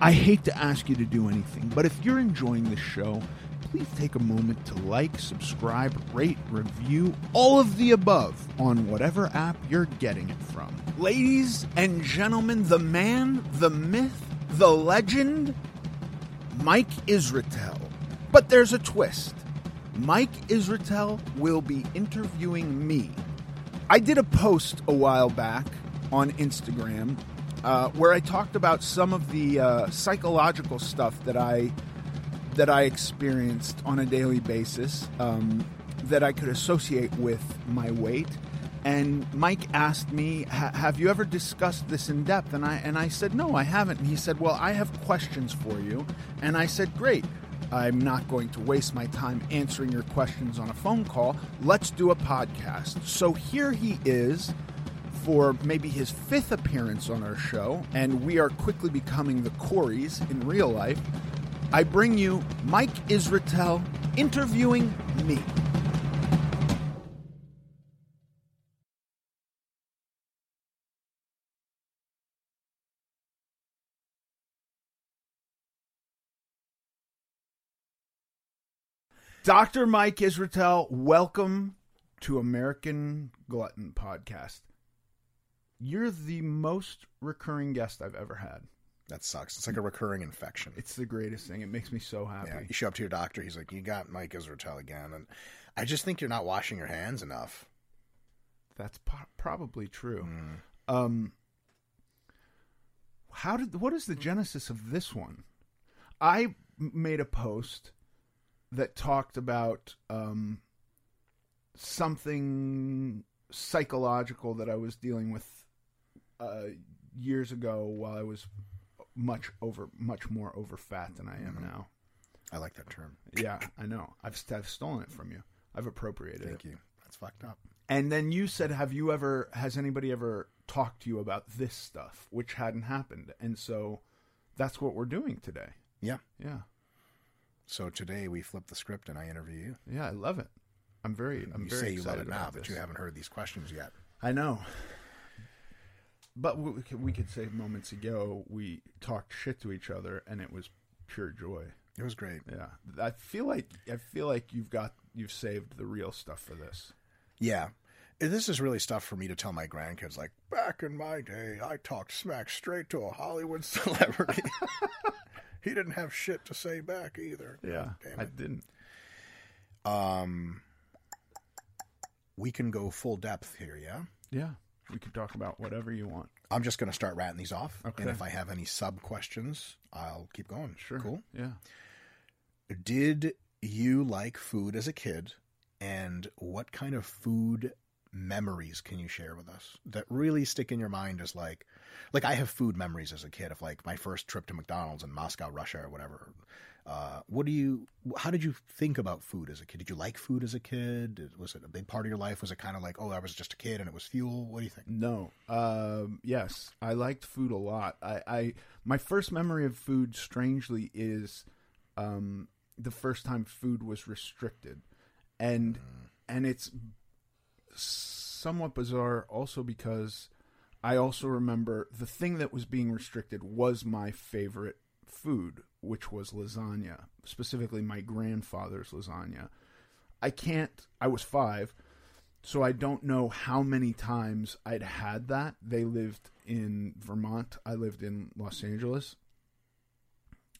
I hate to ask you to do anything, but if you're enjoying this show, please take a moment to like, subscribe, rate, review, all of the above on whatever app you're getting it from. Ladies and gentlemen, the man, the myth, the legend, Mike Israetel. But there's a twist. Mike Israetel will be interviewing me. I did a post a while back on Instagram uh, where I talked about some of the uh, psychological stuff that I that I experienced on a daily basis um, that I could associate with my weight. And Mike asked me, "Have you ever discussed this in depth?" And I and I said, "No, I haven't." And he said, "Well, I have questions for you." And I said, "Great." I'm not going to waste my time answering your questions on a phone call. Let's do a podcast. So here he is for maybe his fifth appearance on our show, and we are quickly becoming the Coreys in real life. I bring you Mike Israetel interviewing me. Dr. Mike Israetel, welcome to American Glutton Podcast. You're the most recurring guest I've ever had. That sucks. It's like a recurring infection. It's the greatest thing. It makes me so happy. Yeah, you show up to your doctor, he's like, "You got Mike Israetel again," and I just think you're not washing your hands enough. That's po- probably true. Mm. Um, how did? What is the genesis of this one? I made a post that talked about um, something psychological that I was dealing with uh, years ago while I was much over, much more over fat than I am mm-hmm. now. I like that term. Yeah, I know. I've, I've stolen it from you. I've appropriated Thank it. Thank you. That's fucked up. And then you said, "Have you ever? Has anybody ever talked to you about this stuff, which hadn't happened?" And so, that's what we're doing today. Yeah, yeah. So today we flip the script and I interview you. Yeah, I love it. I'm very. I'm you very say you love it now, but you haven't heard these questions yet. I know. But we could, we could say moments ago we talked shit to each other, and it was pure joy. It was great. Yeah, I feel like I feel like you've got you've saved the real stuff for this. Yeah, this is really stuff for me to tell my grandkids. Like back in my day, I talked smack straight to a Hollywood celebrity. he didn't have shit to say back either. Yeah, I didn't. Um, we can go full depth here. Yeah. Yeah. We could talk about whatever you want. I'm just going to start ratting these off. Okay. And if I have any sub questions, I'll keep going. Sure. Cool. Yeah. Did you like food as a kid? And what kind of food memories can you share with us that really stick in your mind as like like I have food memories as a kid of like my first trip to McDonald's in Moscow, Russia or whatever. Uh, what do you how did you think about food as a kid? Did you like food as a kid? Was it a big part of your life? Was it kind of like, oh, I was just a kid and it was fuel? What do you think? No. Um, yes, I liked food a lot. I, I my first memory of food, strangely, is um, the first time food was restricted, and and it's somewhat bizarre also because I also remember the thing that was being restricted was my favorite food, which was lasagna, specifically my grandfather's lasagna. I can't. I was five. So I don't know how many times I'd had that. They lived in Vermont. I lived in Los Angeles.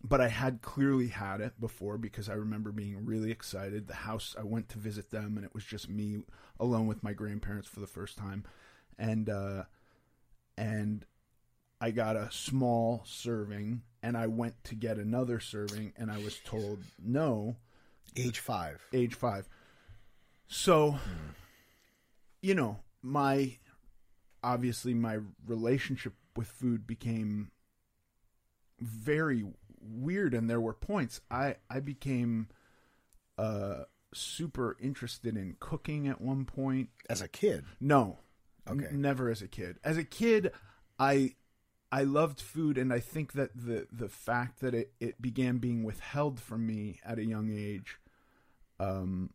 But I had clearly had it before because I remember being really excited. The house I went to visit them and it was just me alone with my grandparents for the first time. And uh and I got a small serving and I went to get another serving and I was told no Age five. age five. So, you know, my obviously my relationship with food became very weird, and there were points I I became uh super interested in cooking at one point. As a kid. No, Okay. N- never as a kid. As a kid, I I loved food, and I think that the the fact that it it began being withheld from me at a young age, um,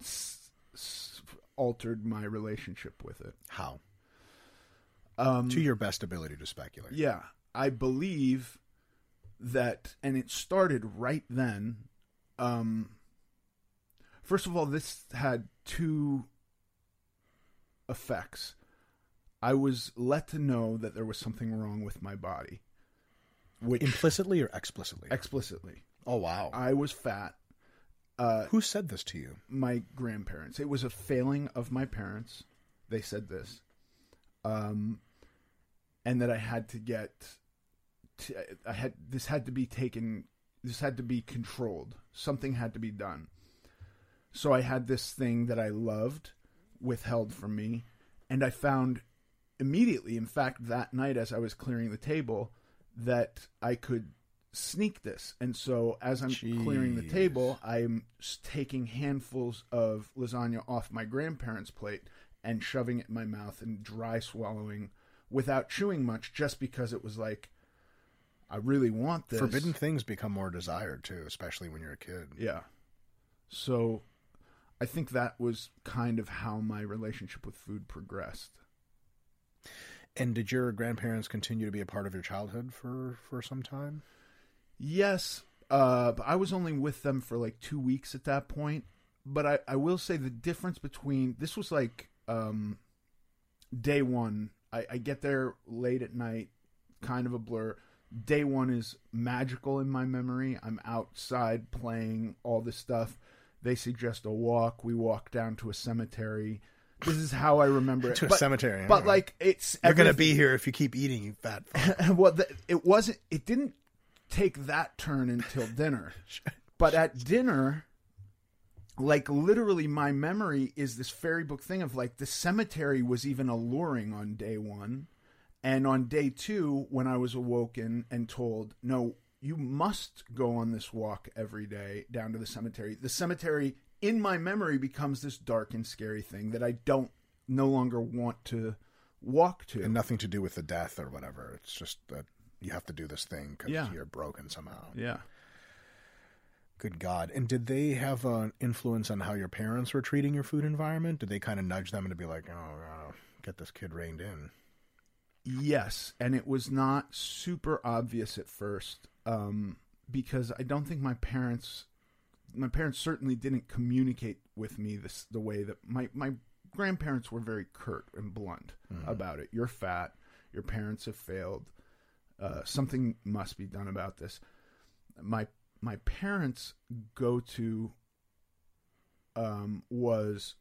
s- s- altered my relationship with it. How? Um, To your best ability to speculate. yeah, I believe that, and it started right then. Um, first of all, this had two effects. I was let to know that there was something wrong with my body, which Implicitly or explicitly? explicitly. oh wow. I was fat. Uh, Who said this to you? my grandparents. It was a failing of my parents. They said this, um, and that I had to get. I had this had to be taken. This had to be controlled. Something had to be done. So I had this thing that I loved withheld from me, and I found immediately. In fact, that night as I was clearing the table, that I could sneak this. And so as I'm clearing the table, I'm taking handfuls of lasagna off my grandparents' plate and shoving it in my mouth and dry swallowing without chewing much just because it was like I really want this. Forbidden things become more desired too, especially when you're a kid. Yeah. So I think that was kind of how my relationship with food progressed. And did your grandparents continue to be a part of your childhood for for some time? Yes, uh, I was only with them for like two weeks at that point. But I, I will say the difference between this was like um, day one. I, I get there late at night, kind of a blur. Day one is magical in my memory. I'm outside playing all this stuff. They suggest a walk. We walk down to a cemetery. This is how I remember it. To a But- cemetery, but like it's You're gonna be here if you keep eating, you fat well, the, it wasn't. It didn't take that turn until dinner. But at dinner, like literally, my memory is this fairy book thing of like the cemetery was even alluring on day one, and on day two, when I was awoken and told, "No, you must go on this walk every day down to the cemetery." The cemetery in my memory becomes this dark and scary thing that I don't no longer want to walk to. and nothing to do with the death or whatever. It's just that you have to do this thing because Yeah. you're broken somehow. yeah. Good God! And did they have an influence on how your parents were treating your food environment? Did they kind of nudge them to be like, "Oh, uh, get this kid reined in"? Yes, and it was not super obvious at first um, because I don't think my parents, my parents certainly didn't communicate with me this the way that my my grandparents were very curt and blunt about it. You're fat. Your parents have failed. Uh, something must be done about this. My my parents' go to um, was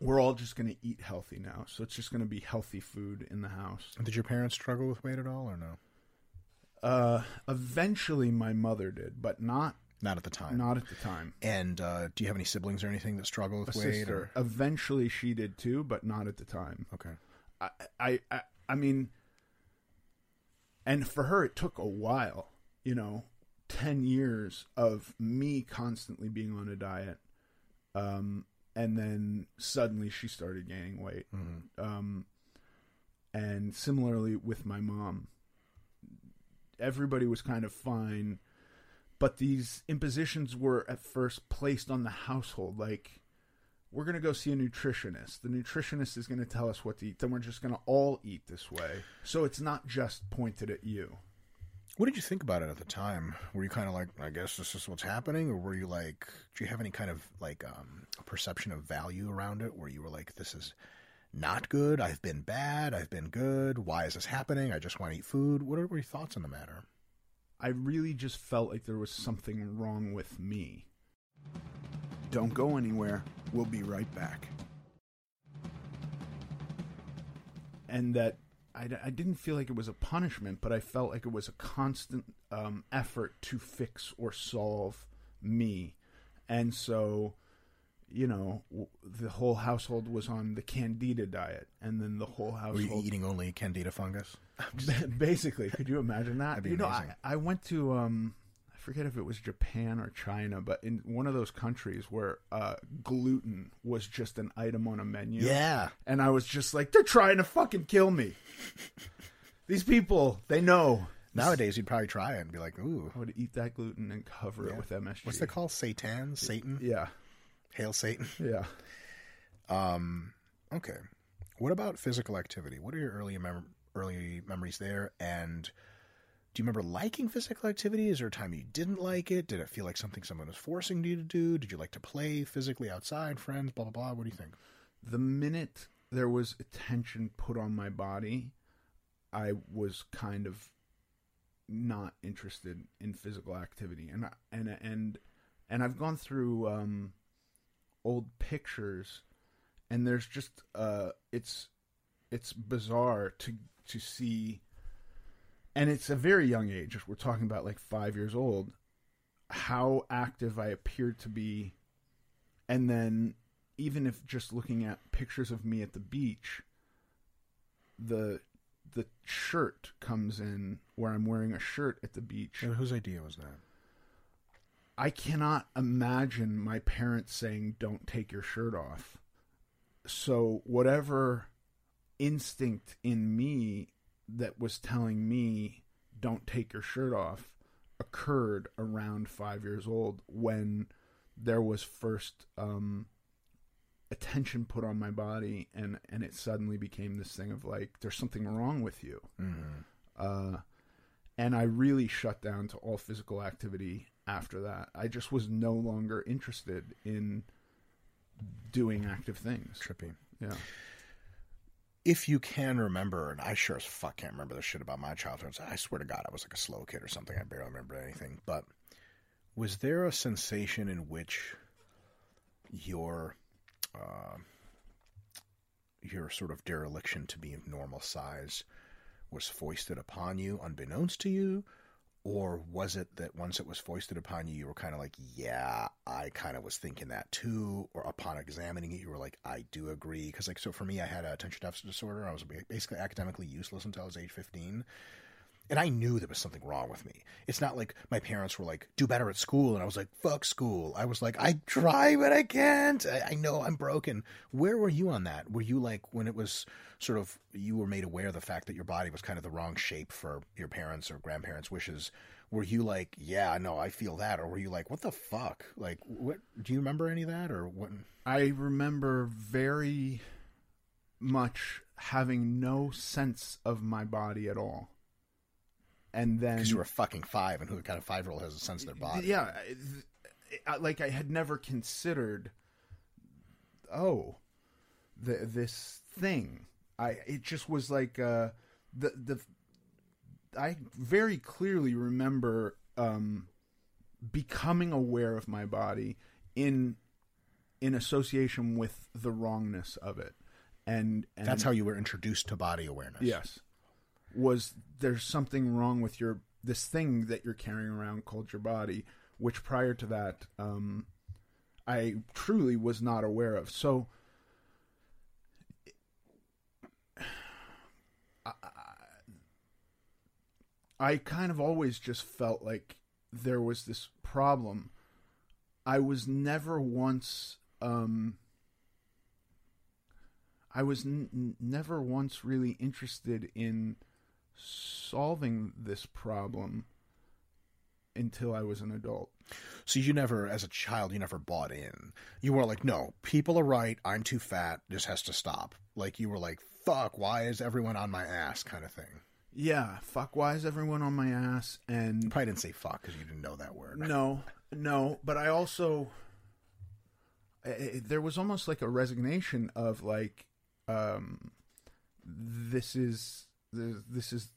we're all just going to eat healthy now. So it's just going to be healthy food in the house. Did your parents struggle with weight at all, or no? Uh, eventually, my mother did, but not Not at the time. not at the time. And uh, do you have any siblings or anything that struggle with A weight? sister. Or Eventually, she did too, but not at the time. okay, I, I, I, I mean, and for her, it took a while. You know, ten years of me constantly being on a diet, um, and then suddenly she started gaining weight. Um, and similarly with my mom, everybody was kind of fine, but these impositions were at first placed on the household, like we're going to go see a nutritionist. The nutritionist is going to tell us what to eat. Then we're just going to all eat this way. So it's not just pointed at you. What did you think about it at the time? Were you kind of like, I guess this is what's happening, or were you like, do you have any kind of like um, perception of value around it, where you were like, this is not good. I've been bad. I've been good. Why is this happening? I just want to eat food. What are your thoughts on the matter? I really just felt like there was something wrong with me. Don't go anywhere. We'll be right back. And that I, I didn't feel like it was a punishment, but I felt like it was a constant um, effort to fix or solve me. And so, you know, the whole household was on the candida diet, and then the whole Were household you eating only candida fungus? Basically, could you imagine that? You know, I. I went to um, I forget if it was Japan or China, but in one of those countries where uh, gluten was just an item on a menu. Yeah. and I was just like, they're trying to fucking kill me. These people, they know. Nowadays, you'd probably try it and be like, ooh, I would eat that gluten and cover it with MSG. what's that called? Satan? Satan? Yeah, Hail Satan? yeah. Um, okay. What about physical activity? What are your early mem- early memories there? And do you remember liking physical activity? Is there a time you didn't like it? Did it feel like something someone was forcing you to do? Did you like to play physically outside, friends, blah blah blah? What do you think? the minute there was attention put on my body, I was kind of not interested in physical activity, and I- and and and I've gone through um, old pictures, and there's just uh, it's it's bizarre to to see, and it's a very young age. We're talking about like five years old. How active I appeared to be, and then even if just looking at pictures of me at the beach, the the shirt comes in where I'm wearing a shirt at the beach. And whose idea was that? I cannot imagine my parents saying, "Don't take your shirt off." So whatever instinct in me that was telling me, "Don't take your shirt off," occurred around five years old when there was first um, attention put on my body, and and it suddenly became this thing of like, "There's something wrong with you." Uh, and I really shut down to all physical activity after that. I just was no longer interested in doing active things. Trippy. Yeah. If you can remember, and I sure as fuck can't remember the shit about my childhood. I swear to God, I was like a slow kid or something. I barely remember anything. But was there a sensation in which your uh, your sort of dereliction to be of normal size was foisted upon you, unbeknownst to you? Or was it that once it was foisted upon you, you were kind of like, yeah, I kind of was thinking that too? Or upon examining it, you were like, I do agree. Because, like, so for me, I had a attention deficit disorder. I was basically academically useless until I was age 15. And I knew there was something wrong with me. It's not like my parents were like, do better at school. And I was like, fuck school. I was like, I try, but I can't. I, I know I'm broken. Where were you on that? Were you like, when it was sort of, you were made aware of the fact that your body was kind of the wrong shape for your parents or grandparents' wishes? Were you like, yeah, no, I feel that? Or were you like, what the fuck? Like, what, do you remember any of that? Or what? I remember very much having no sense of my body at all. And then Because you were fucking five, and who kind of five year old has a sense of their body? Yeah, like I had never considered. Oh, the, this thing. I it just was like uh, the the. I very clearly remember um, becoming aware of my body in in association with the wrongness of it. And, and That's how you were introduced to body awareness. Yes. Was there's something wrong with your this thing that you're carrying around called your body, which prior to that, um, I truly was not aware of. So I, I kind of always just felt like there was this problem. I was never once um, I was n- never once really interested in solving this problem until I was an adult. So you never, as a child, you never bought in. You were like, no, people are right. I'm too fat. This has to stop. Like you were like, fuck, why is everyone on my ass kind of thing. Yeah, fuck, why is everyone on my ass? And You probably didn't say fuck because you didn't know that word. no, no, but I also I- I- there was almost like a resignation of like um this is this, is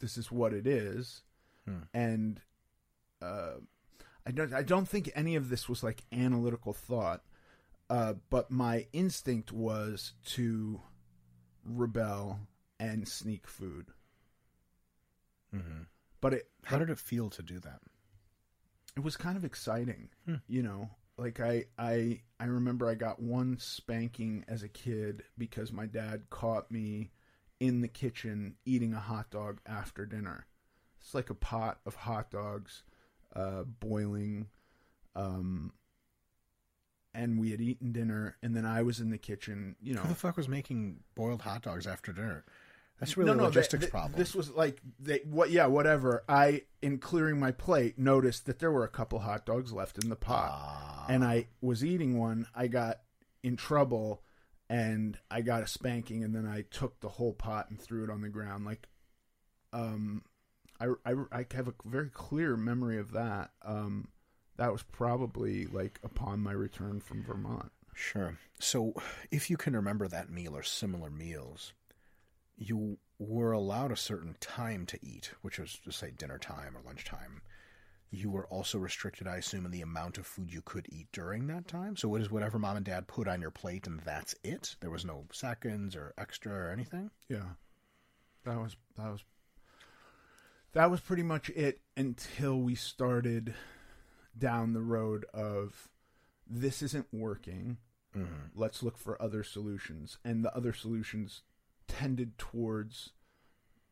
this is what it is. And uh I don't I don't think any of this was like analytical thought uh but my instinct was to rebel and sneak food. But it How did it feel to do that? it was kind of exciting you know? Like i i i remember i got one spanking as a kid because my dad caught me in the kitchen eating a hot dog after dinner it's like a pot of hot dogs uh boiling um and we had eaten dinner and then i was in the kitchen you know Who the fuck was making boiled hot dogs after dinner? That's really a they- logistics they- problem. This was like they what yeah, whatever. I in clearing my plate noticed that there were a couple hot dogs left in the pot. Ah. And I was eating one, I got in trouble and I got a spanking and then I took the whole pot and threw it on the ground like um I I, I have a very clear memory of that. Um that was probably like upon my return from Vermont. Sure. So, if you can remember that meal or similar meals, you were allowed a certain time to eat, which was to say dinner time or lunchtime. You were also restricted, I assume, in the amount of food you could eat during that time. So, it is whatever mom and dad put on your plate, and that's it. There was no seconds or extra or anything. Yeah. That was that was that was pretty much it until we started down the road of this isn't working. Mm-hmm. Let's look for other solutions. And the other solutions tended towards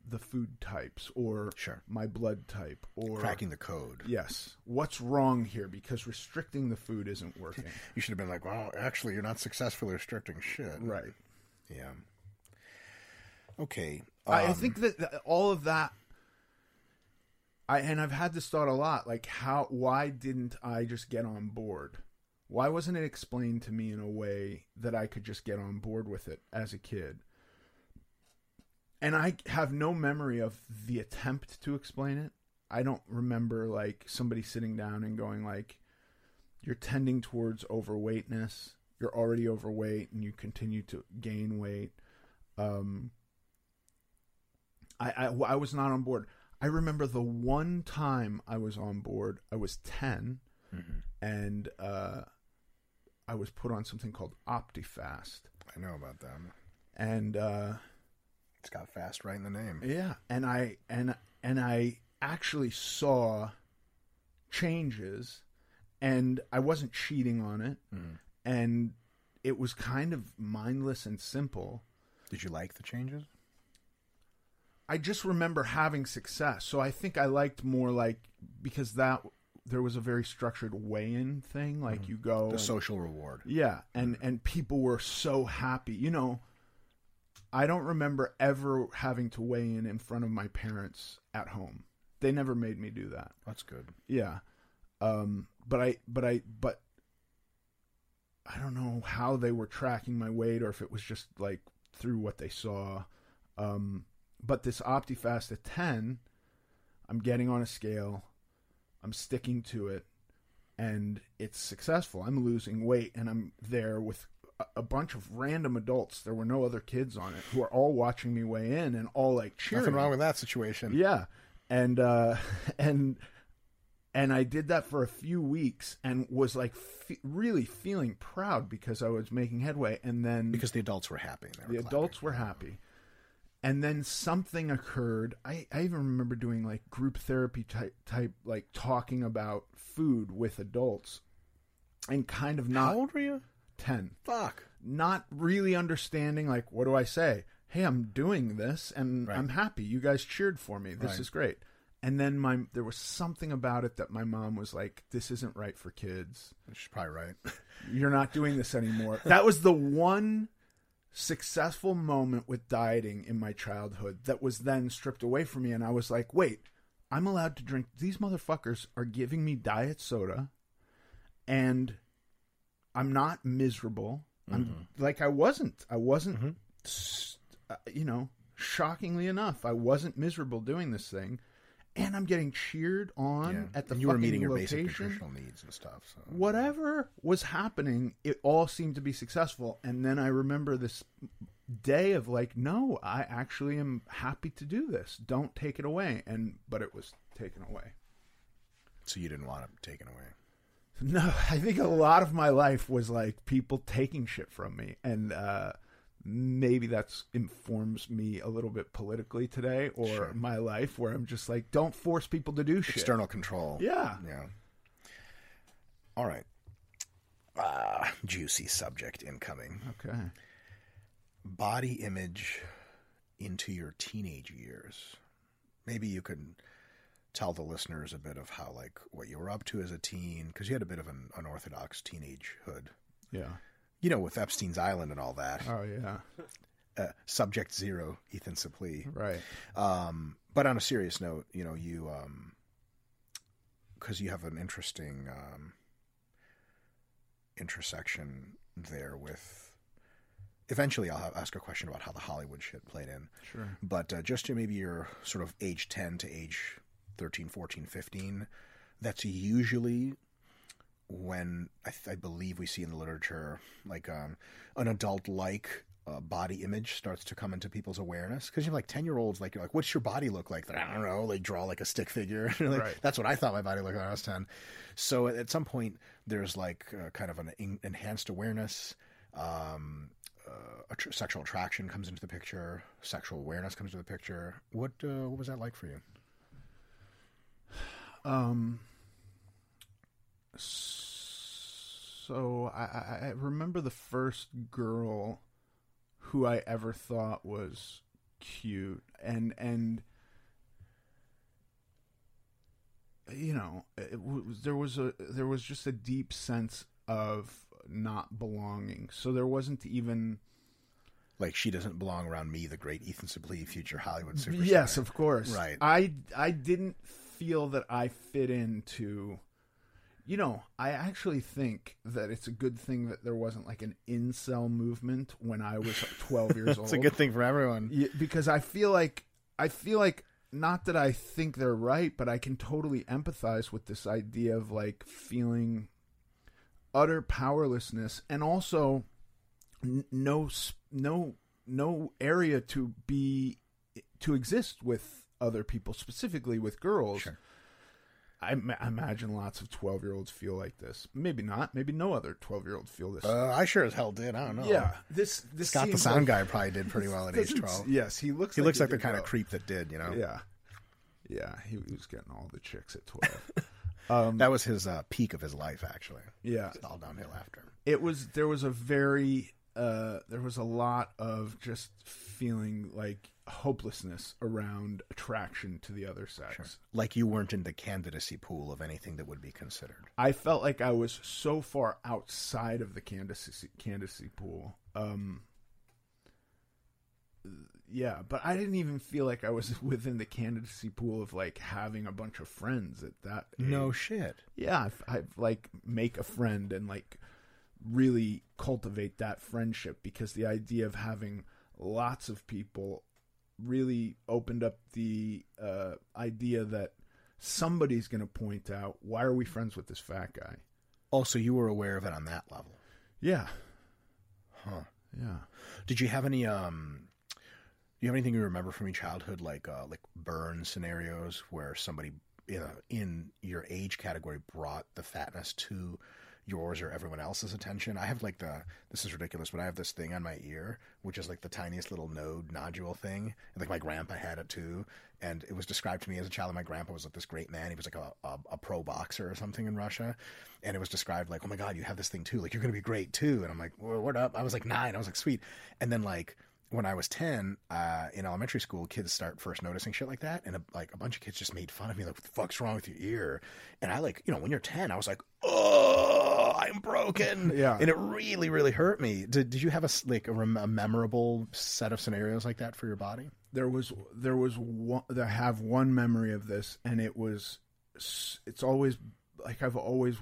the food types or Sure. my blood type or Cracking the code. Yes. What's wrong here? Because restricting the food isn't working. You should have been like, well, actually, you're not successfully restricting shit. right. Yeah. Okay. I, I um, think that, that all of that I and I've had this thought a lot like how why didn't I just get on board? Why wasn't it explained to me in a way that I could just get on board with it as a kid? And I have no memory of the attempt to explain it. I don't remember like somebody sitting down and going like you're tending towards overweightness. You're already overweight and you continue to gain weight. Um I, I, I was not on board. I remember the one time I was on board, I was 10, and uh, I was put on something called OptiFast. I know about them. And uh, It's got fast right in the name. yeah, and I and and I actually saw changes, and I wasn't cheating on it, mm. and it was kind of mindless and simple. Did you like the changes? I just remember having success. So I think I liked more like because that there was a very structured weigh-in thing. Like mm. you go, The and- social reward. yeah, and and people were so happy. You know, I don't remember ever having to weigh in in front of my parents at home. They never made me do that. That's good. Yeah. Um but I but I but I don't know how they were tracking my weight or if it was just like through what they saw. Um but this OptiFast at 10, I'm getting on a scale. I'm sticking to it and it's successful. I'm losing weight and I'm there with a, bunch of random adults. There were no other kids on it who are all watching me weigh in and all like cheering. Nothing wrong with that situation. Yeah, and uh, and and I did that for a few weeks and was like fe- really feeling proud because I was making headway. And then Because the adults were happy. The clapping. adults were happy. And then something occurred. I, I even remember doing like group therapy type type like talking about food with adults and kind of not How old were you? 10 Fuck. not really understanding like what do I say? Hey, I'm doing this and Right. I'm happy. You guys cheered for me. This Right. is great. And then my there was something about it that my mom was like, "This isn't right for kids. She's probably right. You're not doing this anymore." that was the one successful moment with dieting in my childhood that was then stripped away from me and I was like, "Wait, I'm allowed to drink these motherfuckers are giving me diet soda and I'm not miserable. I'm like I wasn't. I wasn't. s- uh, you know, shockingly enough, I wasn't miserable doing this thing, and I'm getting cheered on Yeah. at the And you were meeting your basic location. nutritional needs and stuff. So. Whatever was happening, it all seemed to be successful. And then I remember this day of like, no, I actually am happy to do this. Don't take it away. And but it was taken away. So you didn't want it taken away. No, I think a lot of my life was like people taking shit from me, and uh, maybe that's informs me a little bit politically today or Sure. my life, where I'm just like, don't force people to do shit. External control. Yeah. Yeah. All right. Uh, juicy subject incoming. Okay. Body image into your teenage years. Maybe you could tell the listeners a bit of how, like, what you were up to as a teen, because you had a bit of an unorthodox teenagehood. Yeah. You know, with Epstein's Island and all that. Oh yeah. Uh, subject zero, Ethan Suplee. Right. Um, but on a serious note, you know, you because you have an interesting um, intersection there with. Eventually, I'll have, ask a question about how the Hollywood shit played in. Sure. But uh, just to maybe your sort of age 10 to age 13, 14, 15, that's usually when I, th- I believe we see in the literature like um, an adult like uh, body image starts to come into people's awareness. Because you're like 10 year olds like you're like what's your body look like? Like, i don't know they draw like a stick figure. Like, Right. that's what i thought my body looked like when i was 10 so at some point there's like uh, kind of an en- enhanced awareness um, uh, att- sexual attraction comes into the picture sexual awareness comes into the picture. What uh, what was that like for you Um. So I, I remember the first girl who I ever thought was cute, and and you know, it was, there was a there was just a deep sense of not belonging. So there wasn't even. like she doesn't belong around me the great ethan suplee future hollywood superstar Yes, of course. Right. I I didn't feel that I fit into you know, I actually think that it's a good thing that there wasn't like an incel movement when I was 12 years old. it's a good thing for everyone Yeah, because I feel like I feel like not that I think they're right, but I can totally empathize with this idea of like feeling utter powerlessness and also n- no no no area to be to exist with other people, specifically with girls. Sure. I, ma- I imagine lots of twelve year olds feel like this. Maybe not. Maybe no other twelve year old feel this. Uh, I sure as hell did. I don't know. yeah, this this Scott the sound like- guy probably did pretty well at age twelve. Yes, he looks. He like looks like the kind well. of creep that did. You know. Yeah, yeah, he was getting all the chicks at twelve. um, That was his uh, peak of his life, actually. yeah, It's all downhill after. it was. There was a very. Uh, there was a lot of just feeling like hopelessness around attraction to the other sex. Like you weren't in the candidacy pool of anything that would be considered. I felt like I was so far outside of the candidacy candidacy pool. Um, yeah, but I didn't even feel like I was within the candidacy pool of like having a bunch of friends at that. No shit. yeah, I've, I've like make a friend and like really cultivate that friendship because the idea of having lots of people really opened up the uh, idea that somebody's going to point out why are we friends with this fat guy? Also, you were aware of it on that level. Yeah, Huh. yeah. Did you have any um do you have anything you remember from your childhood like uh like burn scenarios where somebody you know in your age category brought the fatness to yours or everyone else's attention. I have like the this is ridiculous, but I have this thing on my ear, which is like the tiniest little node nodule thing. And like my grandpa had it too, and it was described to me as a child. My grandpa was like this great man. He was like a, a, a pro boxer or something in Russia, and it was described like, oh my god, you have this thing too. Like you're gonna be great too. And I'm like, what up? I was like nine. I was like sweet, and then like when I was 10, uh, in elementary school, kids start first noticing shit like that. And a, like a bunch of kids just made fun of me, like, what the fuck's wrong with your ear? And I like, you know, when you're 10, I was like, oh, I'm broken. Yeah. And it really, really hurt me. Did, did you have a, like a, rem- a memorable set of scenarios like that for your body? there was there was one I have one memory of this and it was it's always like I've always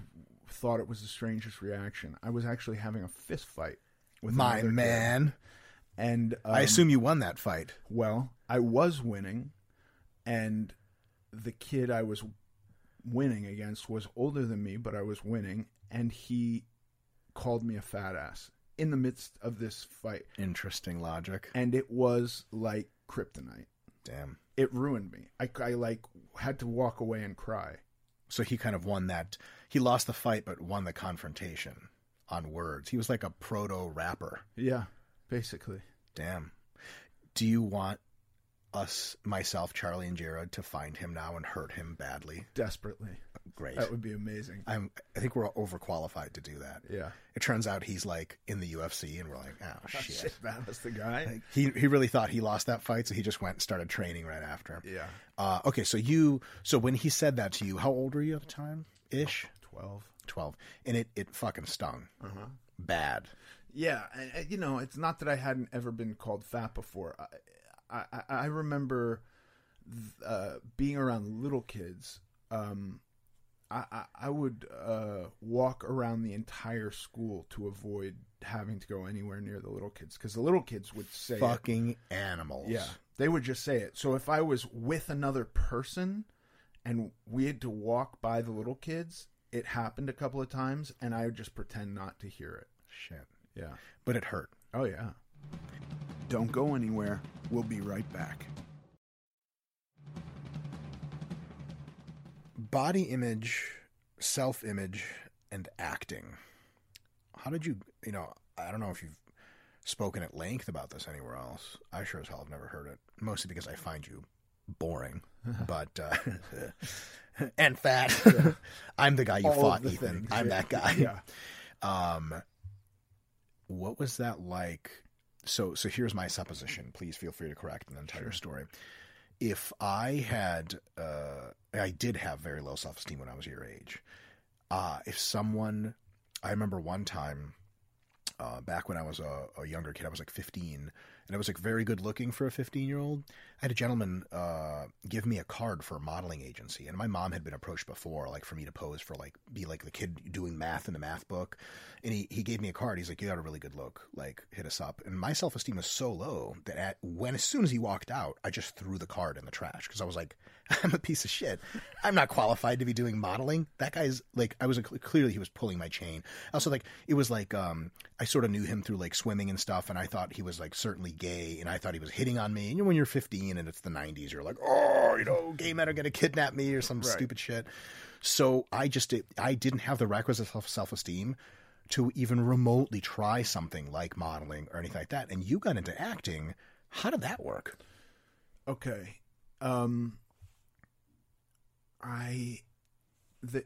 thought it was the strangest reaction. I was actually having a fist fight with My man. kid. And um, I assume you won that fight. well, I was winning and the kid I was winning against was older than me, but I was winning and he called me a fat ass in the midst of this fight Interesting logic. and it was like kryptonite. Damn. it ruined me. I, I like had to walk away and cry. So he kind of won that. He lost the fight, but won the confrontation on words. He was like a proto rapper. Yeah, basically. Damn. Do you want us, myself, Charlie, and Jared, to find him now and hurt him badly? Desperately. Great. That would be amazing. I'm. I think we're overqualified to do that. Yeah. It turns out he's like in the UFC, and we're like, oh shit. that was the guy. He he really thought he lost that fight, so he just went and started training right after. Yeah. Uh, okay, so you. So when he said that to you, how old were you at the time? Ish. 12. Twelve, and it it fucking stung. Uh-huh. Bad. Yeah, and, you know, it's not that I hadn't ever been called fat before. I I, I remember uh, being around little kids. Um, I, I, I would uh, walk around the entire school to avoid having to go anywhere near the little kids because the little kids would say it. Fucking animals. Yeah, they would just say it. So if I was with another person and we had to walk by the little kids, it happened a couple of times, and I would just pretend not to hear it. Shit. Yeah. But it hurt. Oh yeah. Don't go anywhere. We'll be right back. Body image, self image, and acting. How did you, you know, I don't know if you've spoken at length about this anywhere else. I sure as hell have never heard it. Mostly because I find you boring. but, uh, and fat. I'm the guy you All fought, Ethan. things, I'm yeah. that guy. Yeah. Um, what was that like? So, so here's my supposition. Please feel free to correct the entire story. If I had, uh, I did have very low self esteem when I was your age. Uh, if someone, I remember one time, uh, back when I was a, a younger kid, I was like 15, and I was like very good looking for a 15 year old. I had a gentleman uh, give me a card for a modeling agency, and my mom had been approached before, like for me to pose for like be like the kid doing math in the math book. And he, he gave me a card. He's like, "You got a really good look. Like, hit us up." And my self esteem was so low that at, when as soon as he walked out, I just threw the card in the trash because I was like, "I'm a piece of shit. I'm not qualified to be doing modeling." That guy's like, I was clearly he was pulling my chain. Also, like, it was like um, I sort of knew him through like swimming and stuff, and I thought he was like certainly gay, and I thought he was hitting on me. And you know, when you're 15 and it's the 90s, you're like, "Oh, you know, gay men are gonna kidnap me" or some stupid shit. So I just I didn't have the requisite self esteem to even remotely try something like modeling or anything like that. And you got into acting. How did that work? Okay. Um I the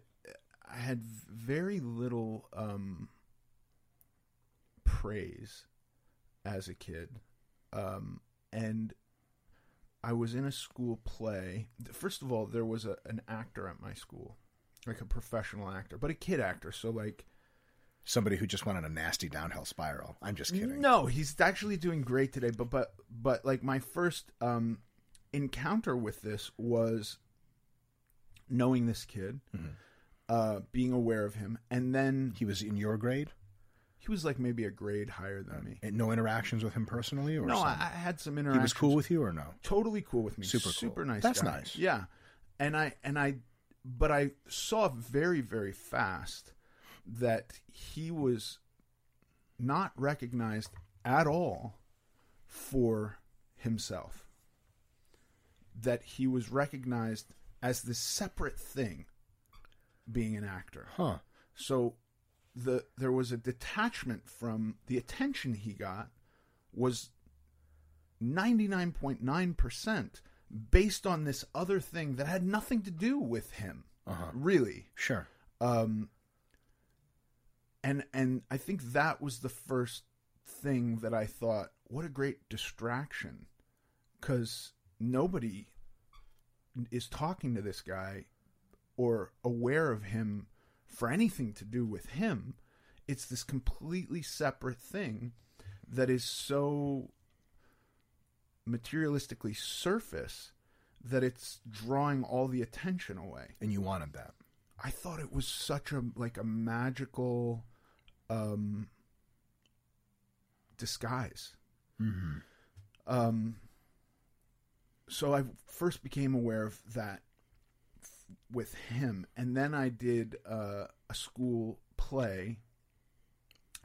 I had very little um praise as a kid. Um and I was in a school play. First of all, there was a, an actor at my school, like a professional actor, but a kid actor. So like Somebody who just went on a nasty downhill spiral. I'm just kidding. No, he's actually doing great today. But but but like my first um, encounter with this was knowing this kid, uh, being aware of him, and then He was in your grade. He was like maybe a grade higher than um, me. And no interactions with him personally, or No, I, I had some interactions. he was cool with you, or no? totally cool with me. Super cool. super nice. That's guy. nice. Yeah, and I and I, but I saw very very fast that he was not recognized at all for himself. That he was recognized as this separate thing being an actor. Huh. So the there was a detachment from the attention he got was 99.9% based on this other thing that had nothing to do with him. Uh-huh. Really. Sure. Um and and I think that was the first thing that I thought what a great distraction cuz nobody is talking to this guy or aware of him for anything to do with him. It's this completely separate thing that is so materialistically surface that it's drawing all the attention away. And you wanted that. I thought it was such a like a magical um disguise. Mm-hmm. Um so I first became aware of that with him and then I did uh, a school play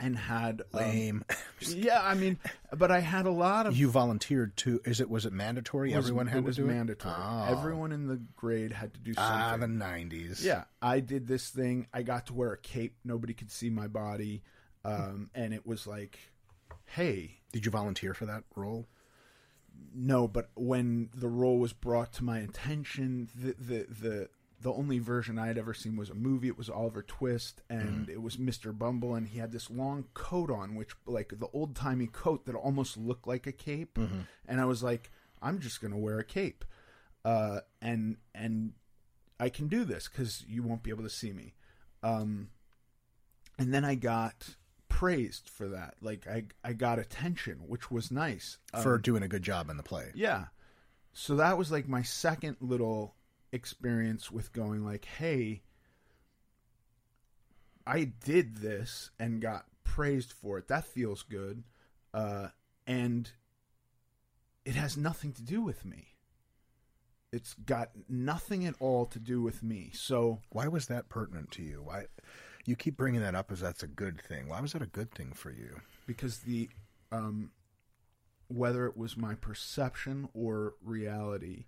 and had um, Lame. yeah, I mean, but I had a lot of you volunteered to. Is it was it mandatory? was- Everyone had it was to do mandatory. it. Oh. Everyone in the grade had to do something. Ah, the nineties. Yeah, I did this thing. I got to wear a cape. Nobody could see my body, um, and it was like, hey, Did you volunteer for that role? no. But when the role was brought to my attention, the the the the only version I had ever seen was a movie. It was Oliver Twist, and it was Mr. Bumble, and he had this long coat on, which like the old timey coat that almost looked like a cape. And I was like, I'm just gonna wear a cape, uh, and and I can do this because you won't be able to see me. Um, and then I got praised for that. Like I I got attention, which was nice. for Um, doing a good job in the play. yeah. So that was like my second little experience with going like, hey, I did this and got praised for it. That feels good. Uh, and it has nothing to do with me. It's got nothing at all to do with me. So Why was that pertinent to you? Why you keep bringing that up as that's a good thing? Why was that a good thing for you? because the um, whether it was my perception or reality,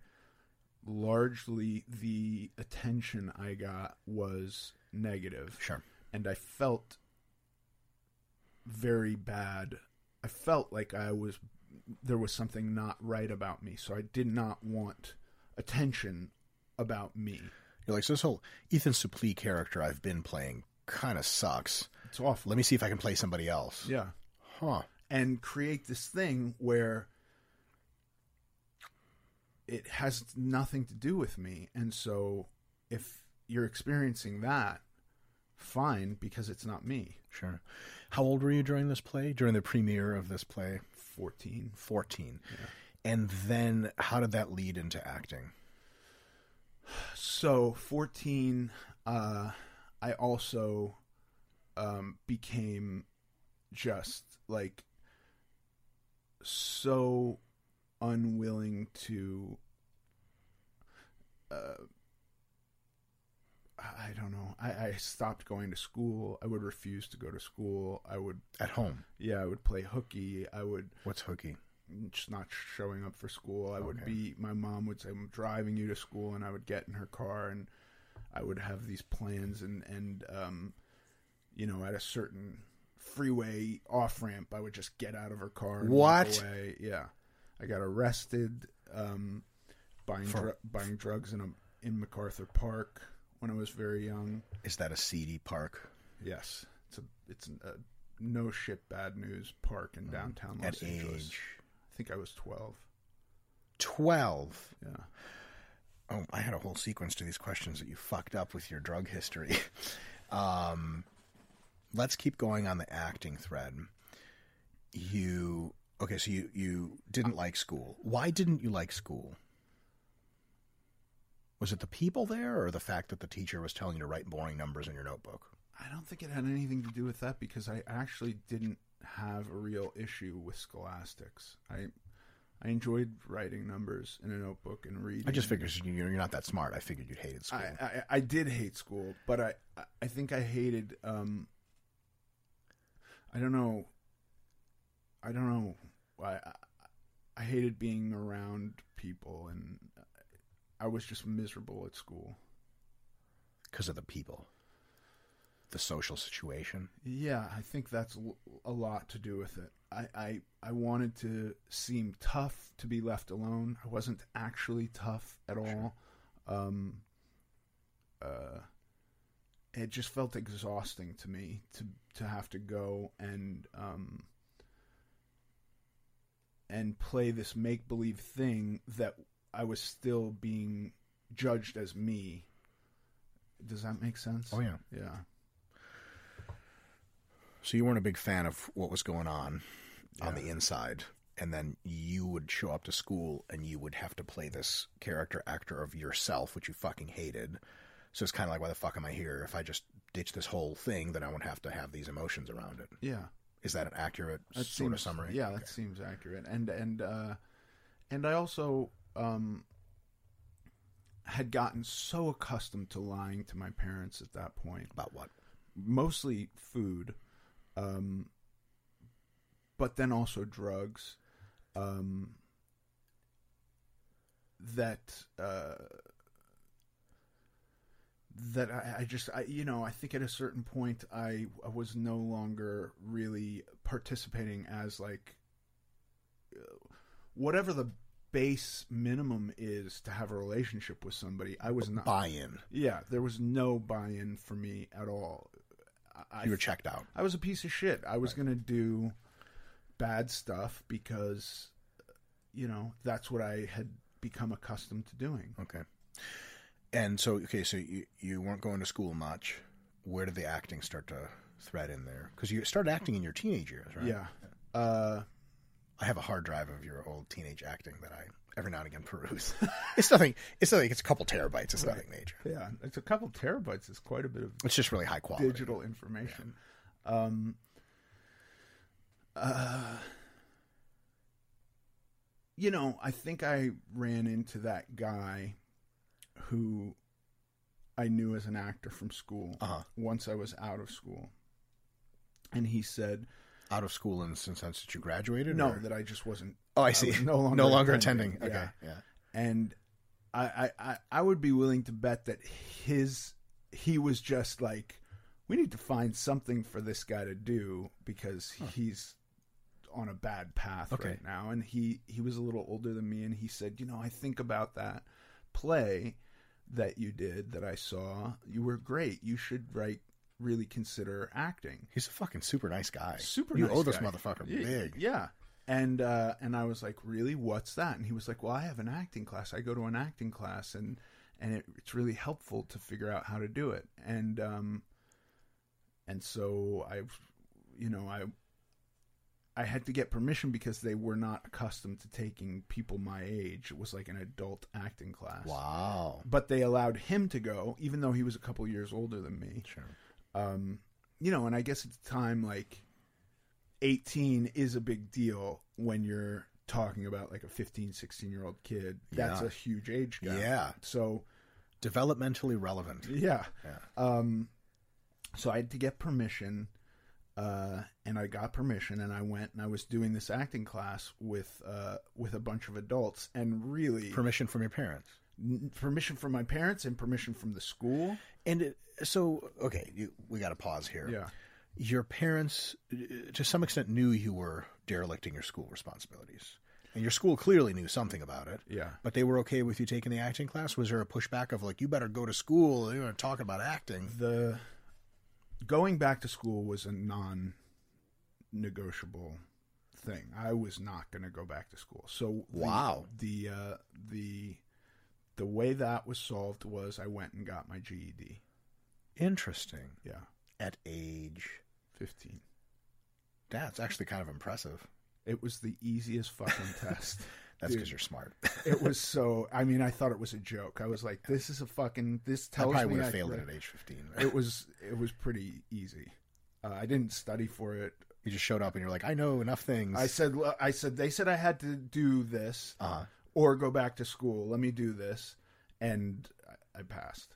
largely the attention I got was negative. Sure. and I felt very bad. I felt like I was there was something not right about me, so I did not want attention about me. You're like, so this whole Ethan Suplee character I've been playing kind of sucks. It's awful. Let me see if I can play somebody else. Yeah. Huh. and create this thing where it has nothing to do with me. And so if you're experiencing that, fine, because it's not me. Sure. How old were you during this play? During the premiere of this play? 14. 14. And then how did that lead into acting? So 14, uh, I also um, became just like so unwilling to. Uh, I don't know. I, I stopped going to school. I would refuse to go to school. I would, At home. yeah, I would play hooky. I would What's hooky? just not showing up for school. I would be my mom would say I'm driving you to school and I would get in her car and I would have these plans and and um you know at a certain freeway off ramp I would just get out of her car What? Yeah. I got arrested um buying For- dru- buying drugs in a in MacArthur Park when I was very young. Is that a seedy park? Yes. It's a it's a no shit bad news park in downtown Los Mm. At Angeles. age I think I was 12. 12. Yeah. Oh, I had a whole sequence to these questions that you fucked up with your drug history. um, let's keep going on the acting thread. You okay? So you you didn't like school. Why didn't you like school? Was it the people there, or the fact that the teacher was telling you to write boring numbers in your notebook? I don't think it had anything to do with that because I actually didn't have a real issue with scholastics. I I enjoyed writing numbers in a notebook and reading. I just figured you- you're not that smart. I figured you'd hated school. I, I I did hate school, but I I think I hated um I don't know I don't know I I, hated being around people and I was just miserable at school. because of the people, the social situation. Yeah, I think that's a lot to do with it. I, I I wanted to seem tough to be left alone. I wasn't actually tough at all. Um, uh, it just felt exhausting to me to to have to go and um, and play this make believe thing that I was still being judged as me. Does that make sense? Oh, yeah. yeah. So you weren't a big fan of what was going on on the inside, and then you would show up to school and you would have to play this character actor of yourself, which you fucking hated. So it's kind of like, why the fuck am I here? If I just ditch this whole thing, then I won't have to have these emotions around it. Yeah. Is that an accurate That sort of summary? Yeah, Okay. that seems accurate. And and uh, and I also um, had gotten so accustomed to lying to my parents at that point. About what? Mostly food, um, but then also drugs. Um, that uh, that I, I just I you know I think at a certain point I, I was no longer really participating as like uh, whatever the base minimum is to have a relationship with somebody I was not Buy-in. yeah there was no buy-in for me at all I, You were checked out. I was a piece of shit I was gonna do bad stuff because you know that's what I had become accustomed to doing Okay. And so, okay, so you, you weren't going to school much. Where did the acting start to thread in there? Because you started acting in your teenage years, right? yeah uh I have a hard drive of your old teenage acting that I every now and again peruse. it's nothing. It's nothing. It's a couple terabytes. It's nothing major. Yeah, it's a couple terabytes. It's quite a bit of It's just really high quality. digital information. Um, uh, you know, I think I ran into that guy who I knew as an actor from school Uh-huh. once I was out of school. And he said, Out of school in the sense that you graduated. no, or- that I just wasn't. oh, I see. was no longer attending. attending, Okay, yeah. yeah. and I, I, I, I would be willing to bet that his he was just like we need to find something for this guy to do because he's on a bad path Okay. right now and he he was a little older than me and he said you know I think about that play that you did that I saw you were great you should write really consider acting He's a fucking super nice guy. super You nice owe this guy. motherfucker Y- big. Yeah. And uh and I was like, "Really? What's that?" And he was like, "Well, I have an acting class. I go to an acting class and and it, it's really helpful to figure out how to do it." And um and so I you know, I I had to get permission because they were not accustomed to taking people my age. It was like an adult acting class. Wow. But they allowed him to go even though he was a couple years older than me Sure. um, you know, and I guess at the time, like, 18 is a big deal when you're talking about like a 15, 16 year old kid. That's Yeah. a huge age gap. Yeah. So, Developmentally relevant. yeah. Yeah. Um, so I had to get permission, uh, and I got permission, and I went and I was doing this acting class with uh, with a bunch of adults, and really Permission from your parents. n- permission from my parents and permission from the school. And it, so, okay, you, we got to pause here. Yeah. Your parents, uh, to some extent, knew you were derelicting your school responsibilities. And your school clearly knew something about it. Yeah. But they were okay with you taking the acting class? Was there a pushback of, like, you better go to school? You were talking about acting. the going back to school was a non negotiable thing. I was not going to go back to school. So the- Wow. the uh, the the way that was solved was I went and got my GED. Interesting. Yeah, At age. 15. That's actually kind of impressive. It was the easiest fucking test. That's because you're smart. It was so. I mean, I thought it was a joke. I was like, "This is a fucking." This I probably me would have failed it at age 15. Right? It was. It was pretty easy. Uh, I didn't study for it. You just showed up and you're like, I know enough things. I said, I said, they said I had to do this Uh-huh. or go back to school. Let me do this, and I, I passed.